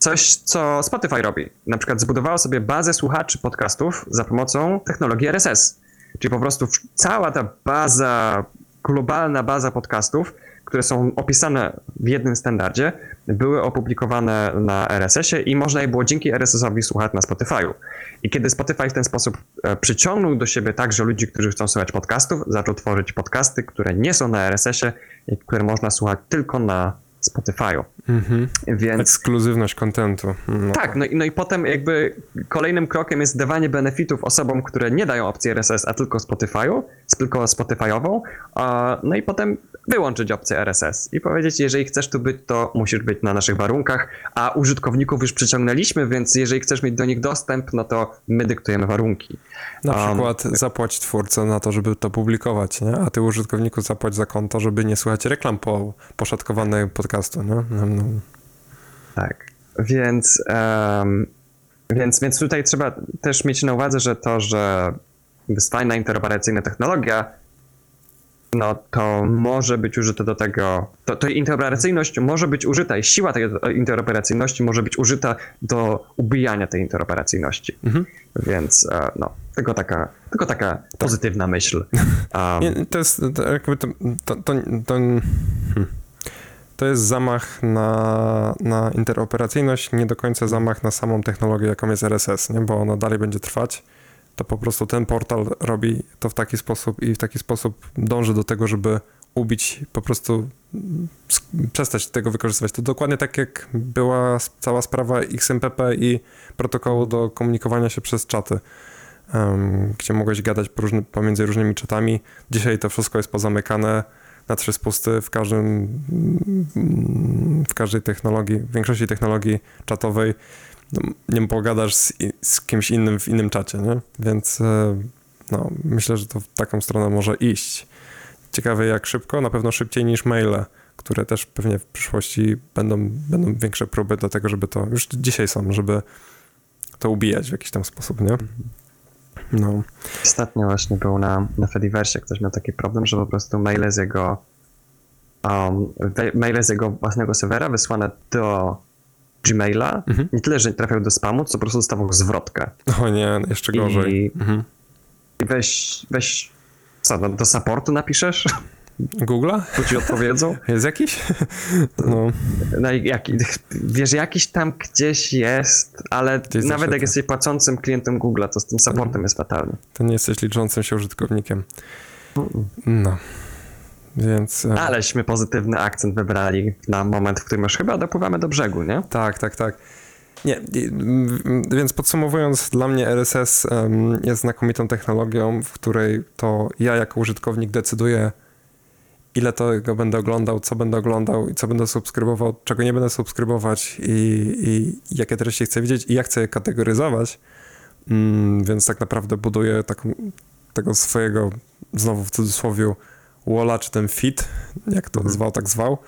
[SPEAKER 2] coś, co Spotify robi. Na przykład zbudowało sobie bazę słuchaczy podcastów za pomocą technologii RSS. Czyli po prostu cała ta baza, globalna baza podcastów, które są opisane w jednym standardzie, były opublikowane na RSS-ie i można je było dzięki RSS-owi słuchać na Spotify'u. I kiedy Spotify w ten sposób e, przyciągnął do siebie także ludzi, którzy chcą słuchać podcastów, zaczął tworzyć podcasty, które nie są na RSS-ie i które można słuchać tylko na Spotify'u.
[SPEAKER 1] Mhm.
[SPEAKER 2] Więc
[SPEAKER 1] Ekskluzywność kontentu. No,
[SPEAKER 2] tak, no i, no i potem jakby kolejnym krokiem jest dawanie benefitów osobom, które nie dają opcji RSS, a tylko Spotify'u, tylko Spotify'ową, no i potem wyłączyć opcję RSS i powiedzieć, jeżeli chcesz tu być, to musisz być na naszych warunkach, a użytkowników już przyciągnęliśmy, więc jeżeli chcesz mieć do nich dostęp, no to my dyktujemy warunki.
[SPEAKER 1] Na
[SPEAKER 2] Um,
[SPEAKER 1] przykład zapłać twórcę na to, żeby to publikować, nie? a ty użytkowniku zapłać za konto, żeby nie słuchać reklam po poszatkowanej podcastu. Nie? No, no.
[SPEAKER 2] Tak, więc, em, więc, więc tutaj trzeba też mieć na uwadze, że to, że jest fajna interoperacyjna technologia, no to może być użyte do tego, to, to interoperacyjność może być użyta i siła tej interoperacyjności może być użyta do ubijania tej interoperacyjności.
[SPEAKER 1] Mhm.
[SPEAKER 2] Więc e, no, tylko taka, tylko taka pozytywna myśl. Um,
[SPEAKER 1] Nie, to jest to, jakby to, to, to, to, hmm. To jest zamach na, na interoperacyjność, nie do końca zamach na samą technologię, jaką jest RSS, nie? bo ona dalej będzie trwać. To po prostu ten portal robi to w taki sposób i w taki sposób dąży do tego, żeby ubić, po prostu przestać tego wykorzystywać. To dokładnie tak jak była cała sprawa XMPP i protokołu do komunikowania się przez czaty, em, gdzie mogłeś gadać różny, pomiędzy różnymi czatami. Dzisiaj to wszystko jest pozamykane na trzy spusty w każdym, w każdej technologii, w większości technologii czatowej no, nie pogadasz z, z kimś innym w innym czacie, nie? Więc e, no, myślę, że to w taką stronę może iść. Ciekawe jak szybko, na pewno szybciej niż maile, które też pewnie w przyszłości będą, będą większe próby do tego, żeby to, już dzisiaj są, żeby to ubijać w jakiś tam sposób, nie? No,
[SPEAKER 2] Ostatnio właśnie był na, na Fediversie, ktoś miał taki problem, że po prostu maile z jego um, maile z jego własnego serwera wysłane do Gmaila,
[SPEAKER 1] Mhm.
[SPEAKER 2] nie tyle, że trafiał do spamu, co po prostu dostawał zwrotkę.
[SPEAKER 1] o nie, jeszcze gorzej.
[SPEAKER 2] I,
[SPEAKER 1] Mhm.
[SPEAKER 2] i weź, weź, co, do supportu napiszesz?
[SPEAKER 1] Google'a?
[SPEAKER 2] Tu ci odpowiedzą?
[SPEAKER 1] Jest jakiś? No,
[SPEAKER 2] No i jaki, wiesz, jakiś tam gdzieś jest, ale
[SPEAKER 1] Gdzieś
[SPEAKER 2] nawet jak
[SPEAKER 1] to.
[SPEAKER 2] jesteś płacącym klientem Google'a, to z tym supportem jest fatalny.
[SPEAKER 1] to nie jesteś liczącym się użytkownikiem. No. Więc... e,
[SPEAKER 2] Aleśmy pozytywny akcent wybrali na moment, w którym już chyba dopływamy do brzegu, nie?
[SPEAKER 1] Tak, tak, tak. Nie, i- m, więc podsumowując, dla mnie RSS jest znakomitą technologią, w której to ja jako użytkownik decyduję, ile tego będę oglądał, co będę oglądał i co będę subskrybował, czego nie będę subskrybować i, i jakie treści chcę widzieć i jak chcę je kategoryzować. Mm, więc tak naprawdę buduję taką, tego swojego, znowu w cudzysłowie, walla czy ten feed, jak to
[SPEAKER 2] Mhm.
[SPEAKER 1] zwał, tak zwał,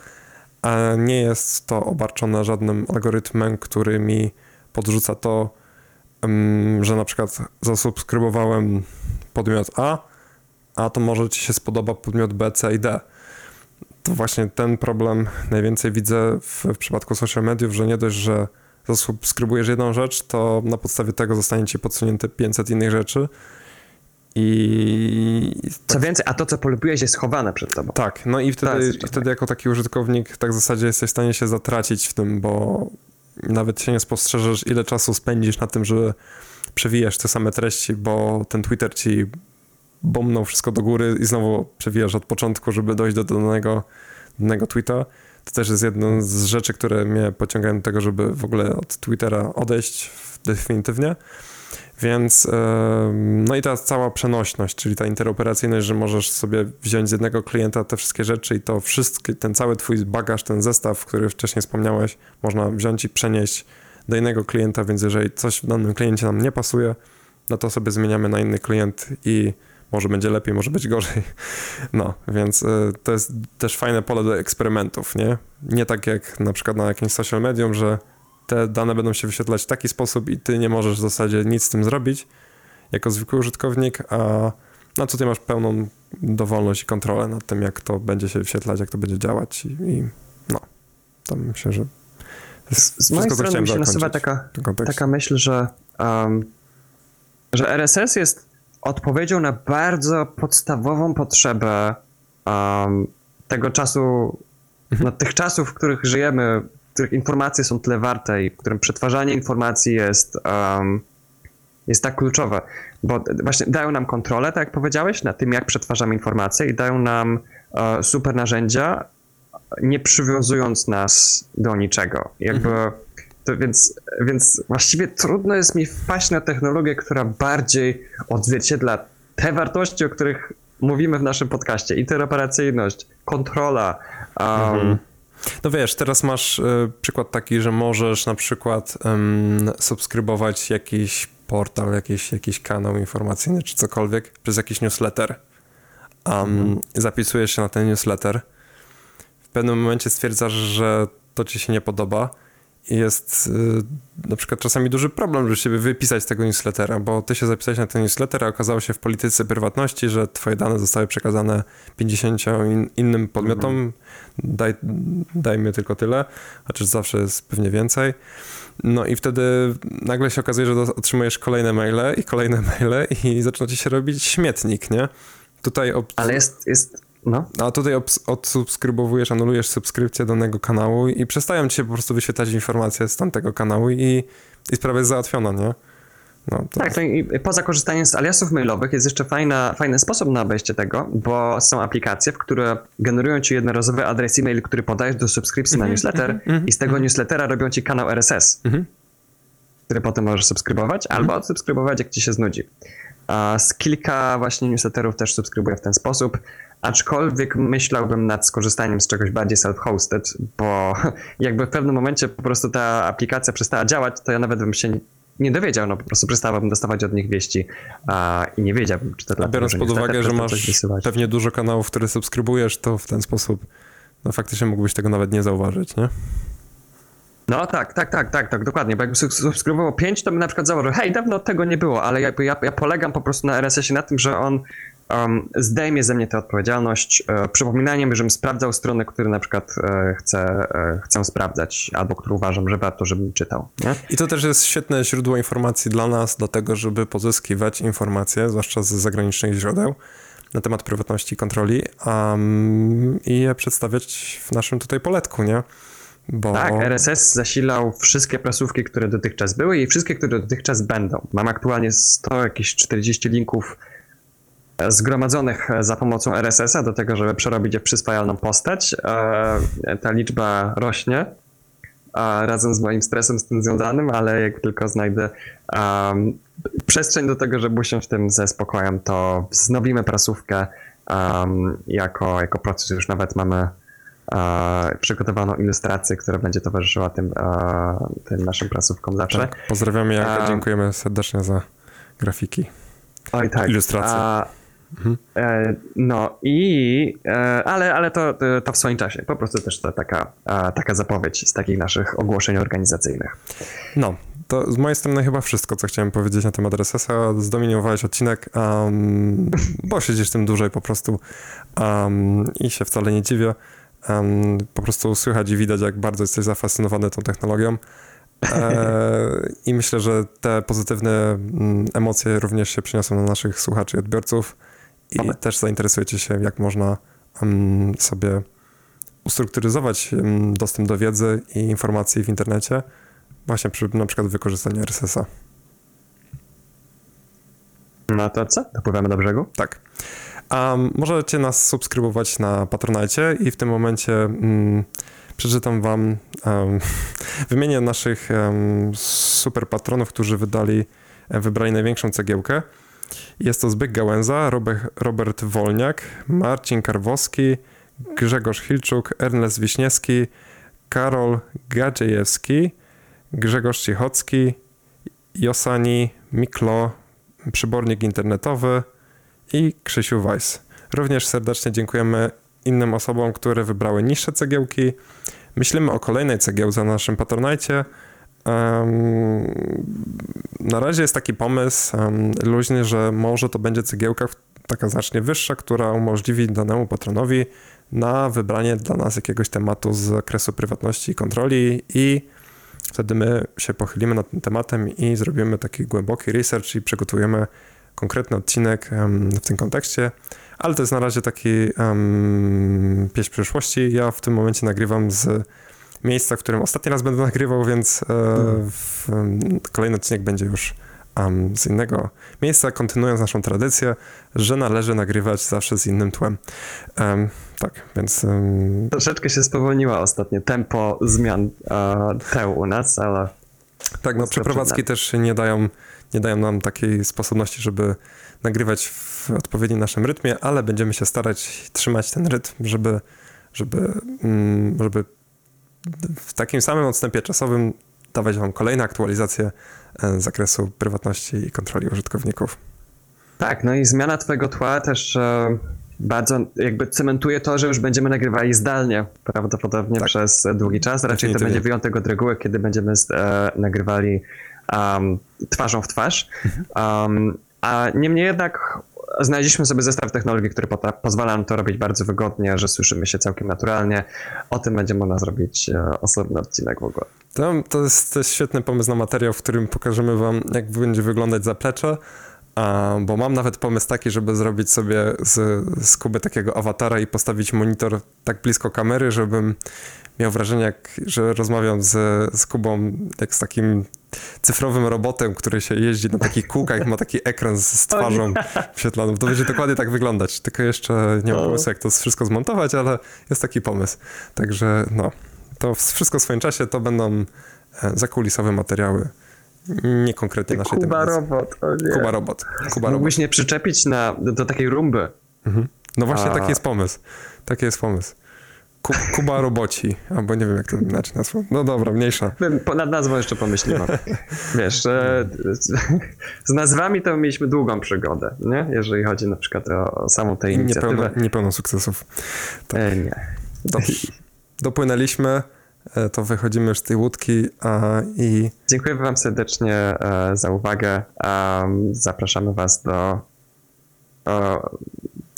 [SPEAKER 1] a nie jest to obarczone żadnym algorytmem, który mi podrzuca to, em, że na przykład zasubskrybowałem podmiot A, a to może ci się spodoba podmiot B, C i D. To właśnie ten problem najwięcej widzę w, w przypadku social mediów, że nie dość, że zasubskrybujesz jedną rzecz, to na podstawie tego zostanie ci podsunięte 500 innych rzeczy. I
[SPEAKER 2] Co więcej, a to, co polubiłeś, jest schowane przed tobą.
[SPEAKER 1] tak, no i wtedy, wtedy jako taki użytkownik tak w zasadzie jesteś w stanie się zatracić w tym, bo nawet się nie spostrzeżesz, ile czasu spędzisz na tym, że przewijasz te same treści, bo ten Twitter ci bombnął wszystko do góry i znowu przewijasz od początku, żeby dojść do danego, danego tweeta. To też jest jedną z rzeczy, które mnie pociągają do tego, żeby w ogóle od Twittera odejść definitywnie. Więc no i ta cała przenośność, czyli ta interoperacyjność, że możesz sobie wziąć z jednego klienta te wszystkie rzeczy i to wszystkie, ten cały twój bagaż, ten zestaw, który wcześniej wspomniałeś, można wziąć i przenieść do innego klienta, więc jeżeli coś w danym kliencie nam nie pasuje, no to sobie zmieniamy na inny klient i może będzie lepiej, może być gorzej. No, więc y, to jest też fajne pole do eksperymentów, nie? Nie tak jak na przykład na jakimś social medium, że te dane będą się wyświetlać w taki sposób i ty nie możesz w zasadzie nic z tym zrobić jako zwykły użytkownik, a no tutaj masz pełną dowolność i kontrolę nad tym, jak to będzie się wyświetlać, jak to będzie działać i, i no, to myślę, że
[SPEAKER 2] z, z mojej strony mi się nasuwa taka, taka myśl, że, um, że RSS jest odpowiedzią na bardzo podstawową potrzebę um, tego czasu, mhm. no, tych czasów, w których żyjemy, w których informacje są tyle warte i w którym przetwarzanie informacji jest, um, jest tak kluczowe, bo właśnie dają nam kontrolę, tak jak powiedziałeś, na tym, jak przetwarzamy informacje i dają nam uh, super narzędzia, nie przywiązując nas do niczego. Jakby, mhm. To więc, więc właściwie trudno jest mi wpaść na technologię, która bardziej odzwierciedla te wartości, o których mówimy w naszym podcaście. Interoperacyjność, kontrola. Um, mhm.
[SPEAKER 1] No wiesz, teraz masz y, przykład taki, że możesz na przykład subskrybować jakiś portal, jakiś, jakiś kanał informacyjny czy cokolwiek przez jakiś newsletter. Um, mhm. Zapisujesz się na ten newsletter pewnym momencie stwierdzasz, że to ci się nie podoba jest y, na przykład czasami duży problem, żeby siebie wypisać z tego newslettera, bo ty się zapisałeś na ten newsletter, a okazało się w polityce prywatności, że twoje dane zostały przekazane 50 in, innym podmiotom. Mhm. Daj, daj mi tylko tyle, chociaż zawsze jest pewnie więcej. No i wtedy nagle się okazuje, że otrzymujesz kolejne maile i kolejne maile i zaczyna ci się robić śmietnik, nie?
[SPEAKER 2] Tutaj Ale jest, jest no.
[SPEAKER 1] A tutaj odsubskrybowujesz, anulujesz subskrypcję danego kanału i przestają ci się po prostu wyświetlać informacje z tamtego kanału i, i sprawa jest załatwiona, nie?
[SPEAKER 2] No, tak, no i poza korzystaniem z aliasów mailowych jest jeszcze fajna, fajny sposób na obejście tego, bo są aplikacje, w które generują ci jednorazowy adres e-mail, który podajesz do subskrypcji mm -hmm, na mhm, newsletter mm -hmm, i z tego mm -hmm. newslettera robią ci kanał RSS, mhm. który potem możesz subskrybować
[SPEAKER 1] mhm.
[SPEAKER 2] albo odsubskrybować, jak ci się znudzi. A z kilka właśnie newsletterów też subskrybuję w ten sposób. Aczkolwiek myślałbym nad skorzystaniem z czegoś bardziej self-hosted, bo jakby w pewnym momencie po prostu ta aplikacja przestała działać, to ja nawet bym się nie dowiedział, no po prostu przestałbym dostawać od nich wieści a, i nie wiedziałbym, czy to dlatego,
[SPEAKER 1] Biorąc pod uwagę, że masz pewnie dużo kanałów, które subskrybujesz, to w ten sposób no faktycznie mógłbyś tego nawet nie zauważyć, nie?
[SPEAKER 2] No tak, tak, tak, tak, tak, dokładnie, bo jakby subskrybowało 5, to bym na przykład zauważył, hej, dawno tego nie było, ale jakby ja, ja polegam po prostu na RSS-ie na tym, że on um, zdejmie ze mnie tę odpowiedzialność e, przypominaniem, żebym sprawdzał strony, które na przykład e, chcę, e, chcę sprawdzać, albo które uważam, że warto, żebym czytał. Nie?
[SPEAKER 1] I to też jest świetne źródło informacji dla nas, do tego, żeby pozyskiwać informacje, zwłaszcza z zagranicznych źródeł, na temat prywatności i kontroli um, i je przedstawiać w naszym tutaj poletku, nie?
[SPEAKER 2] Bo... Tak, RSS zasilał wszystkie prasówki, które dotychczas były i wszystkie, które dotychczas będą. Mam aktualnie 100, jakieś 40 linków zgromadzonych za pomocą RSS-a do tego, żeby przerobić je w przyswajalną postać. E, ta liczba rośnie razem z moim stresem z tym związanym, ale jak tylko znajdę um, przestrzeń do tego, żeby usiąść w tym ze spokojem, to wznowimy prasówkę um, jako, jako proces. Już nawet mamy e, przygotowaną ilustrację, która będzie towarzyszyła tym, e, tym naszym prasówkom zawsze. Tak,
[SPEAKER 1] pozdrawiamy Janka, dziękujemy serdecznie za grafiki.
[SPEAKER 2] Oj tak.
[SPEAKER 1] Ilustracje.
[SPEAKER 2] Mhm. No i, e, ale, ale to, to w swoim czasie. Po prostu też to taka, taka zapowiedź z takich naszych ogłoszeń organizacyjnych.
[SPEAKER 1] No, to z mojej strony chyba wszystko, co chciałem powiedzieć na temat RSS-a. Zdominiowałeś odcinek, um, bo siedzisz tym dłużej po prostu um, i się wcale nie dziwię. Um, po prostu słychać i widać, jak bardzo jesteś zafascynowany tą technologią. E, I myślę, że te pozytywne mm, emocje również się przyniosą na naszych słuchaczy i odbiorców i też zainteresujecie się, jak można um, sobie ustrukturyzować um, dostęp do wiedzy i informacji w internecie, właśnie przy na przykład wykorzystaniu RSS-a.
[SPEAKER 2] No to co? Dopływamy do brzegu?
[SPEAKER 1] Tak. Um, możecie nas subskrybować na Patronite i w tym momencie um, przeczytam wam, um, wymienię naszych super patronów, którzy wydali, e, wybrali największą cegiełkę. Jest to Zbyk Gałęza, Robert, Wolniak, Marcin Karwowski, Grzegorz Hilczuk, Ernest Wiśniewski, Karol Gadziejewski, Grzegorz Cichocki, Josani, Miklo, Przybornik Internetowy i Krzysiu Weiss. Również serdecznie dziękujemy innym osobom, które wybrały niższe cegiełki. Myślimy o kolejnej cegiełce na naszym Patronajcie. Na razie jest taki pomysł luźny, że może to będzie cegiełka taka znacznie wyższa, która umożliwi danemu patronowi na wybranie dla nas jakiegoś tematu z zakresu prywatności i kontroli i wtedy my się pochylimy nad tym tematem i zrobimy taki głęboki research i przygotujemy konkretny odcinek w tym kontekście, ale to jest na razie taki um, pieśń przyszłości. Ja w tym momencie nagrywam z miejsca, w którym ostatni raz będę nagrywał, więc e, w, kolejny odcinek będzie już um, z innego miejsca, kontynuując naszą tradycję, że należy nagrywać zawsze z innym tłem. Um, tak, więc... Um...
[SPEAKER 2] Troszeczkę się spowolniło ostatnio tempo zmian teł u nas, ale...
[SPEAKER 1] Tak, no przeprowadzki też nie dają, nie dają nam takiej sposobności, żeby nagrywać w odpowiednim naszym rytmie, ale będziemy się starać trzymać ten rytm, żeby, żeby, mm, żeby w takim samym odstępie czasowym dawać wam kolejne aktualizacje e, z zakresu prywatności i kontroli użytkowników.
[SPEAKER 2] Tak, no i zmiana twojego tła też e, bardzo jakby cementuje to, że już będziemy nagrywali zdalnie prawdopodobnie tak. przez długi czas. Raczej to będzie wyjątek od reguły, kiedy będziemy e, nagrywali um, twarzą w twarz. Um, a niemniej jednak znaleźliśmy sobie zestaw technologii, który pozwala nam to robić bardzo wygodnie, że słyszymy się całkiem naturalnie. O tym będzie można zrobić e, osobny odcinek w ogóle.
[SPEAKER 1] To, to, jest, jest świetny pomysł na materiał, w którym pokażemy wam, jak będzie wyglądać zaplecze, bo mam nawet pomysł taki, żeby zrobić sobie z, z Kuby takiego awatara i postawić monitor tak blisko kamery, żebym miał wrażenie, jak, że rozmawiam z, z Kubą jak z takim cyfrowym robotem, który się jeździ na takich kółkach, ma taki ekran z, z twarzą wyświetloną. To będzie dokładnie tak wyglądać, tylko jeszcze nie mam pomysłu, jak to wszystko zmontować, ale jest taki pomysł. Także no, to wszystko w swoim czasie to będą e, zakulisowe materiały. Nie konkretnie naszej
[SPEAKER 2] Kuba robot.
[SPEAKER 1] Kuba robot. Kuba
[SPEAKER 2] Mógłbyś nie przyczepić na, do, do takiej rumby.
[SPEAKER 1] Mhm. No właśnie A... taki jest pomysł. Taki jest pomysł. Kuba Roboci, albo nie wiem jak to inaczej nazwą. No dobra, mniejsza.
[SPEAKER 2] Ponad nazwą jeszcze pomyślimy. Wiesz, e, z nazwami to mieliśmy długą przygodę, nie? jeżeli chodzi na przykład o, samą tę inicjatywę.
[SPEAKER 1] Niepełno, niepełno sukcesów.
[SPEAKER 2] Tak. E, nie.
[SPEAKER 1] Dopłynęliśmy, to wychodzimy już z tej łódki i...
[SPEAKER 2] Dziękuję wam serdecznie e, za uwagę. zapraszamy was do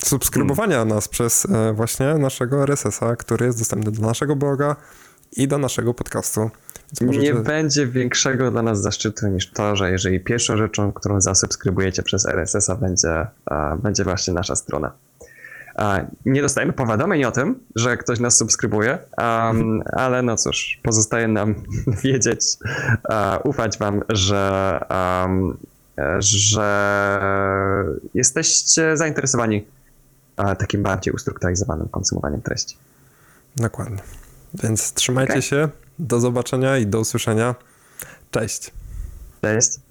[SPEAKER 1] subskrybowania hmm. nas przez e, właśnie naszego RSS-a, który jest dostępny do naszego bloga i do naszego podcastu.
[SPEAKER 2] Możecie... Nie będzie większego dla nas zaszczytu niż to, że jeżeli pierwszą rzeczą, którą zasubskrybujecie przez RSS-a będzie, będzie właśnie nasza strona. Nie dostajemy powiadomień o tym, że ktoś nas subskrybuje, um, ale no cóż, pozostaje nam wiedzieć, ufać wam, że, um, że jesteście zainteresowani takim bardziej ustrukturyzowanym konsumowaniem treści.
[SPEAKER 1] Dokładnie. Więc trzymajcie okay. się, do zobaczenia i do usłyszenia. Cześć.
[SPEAKER 2] Cześć.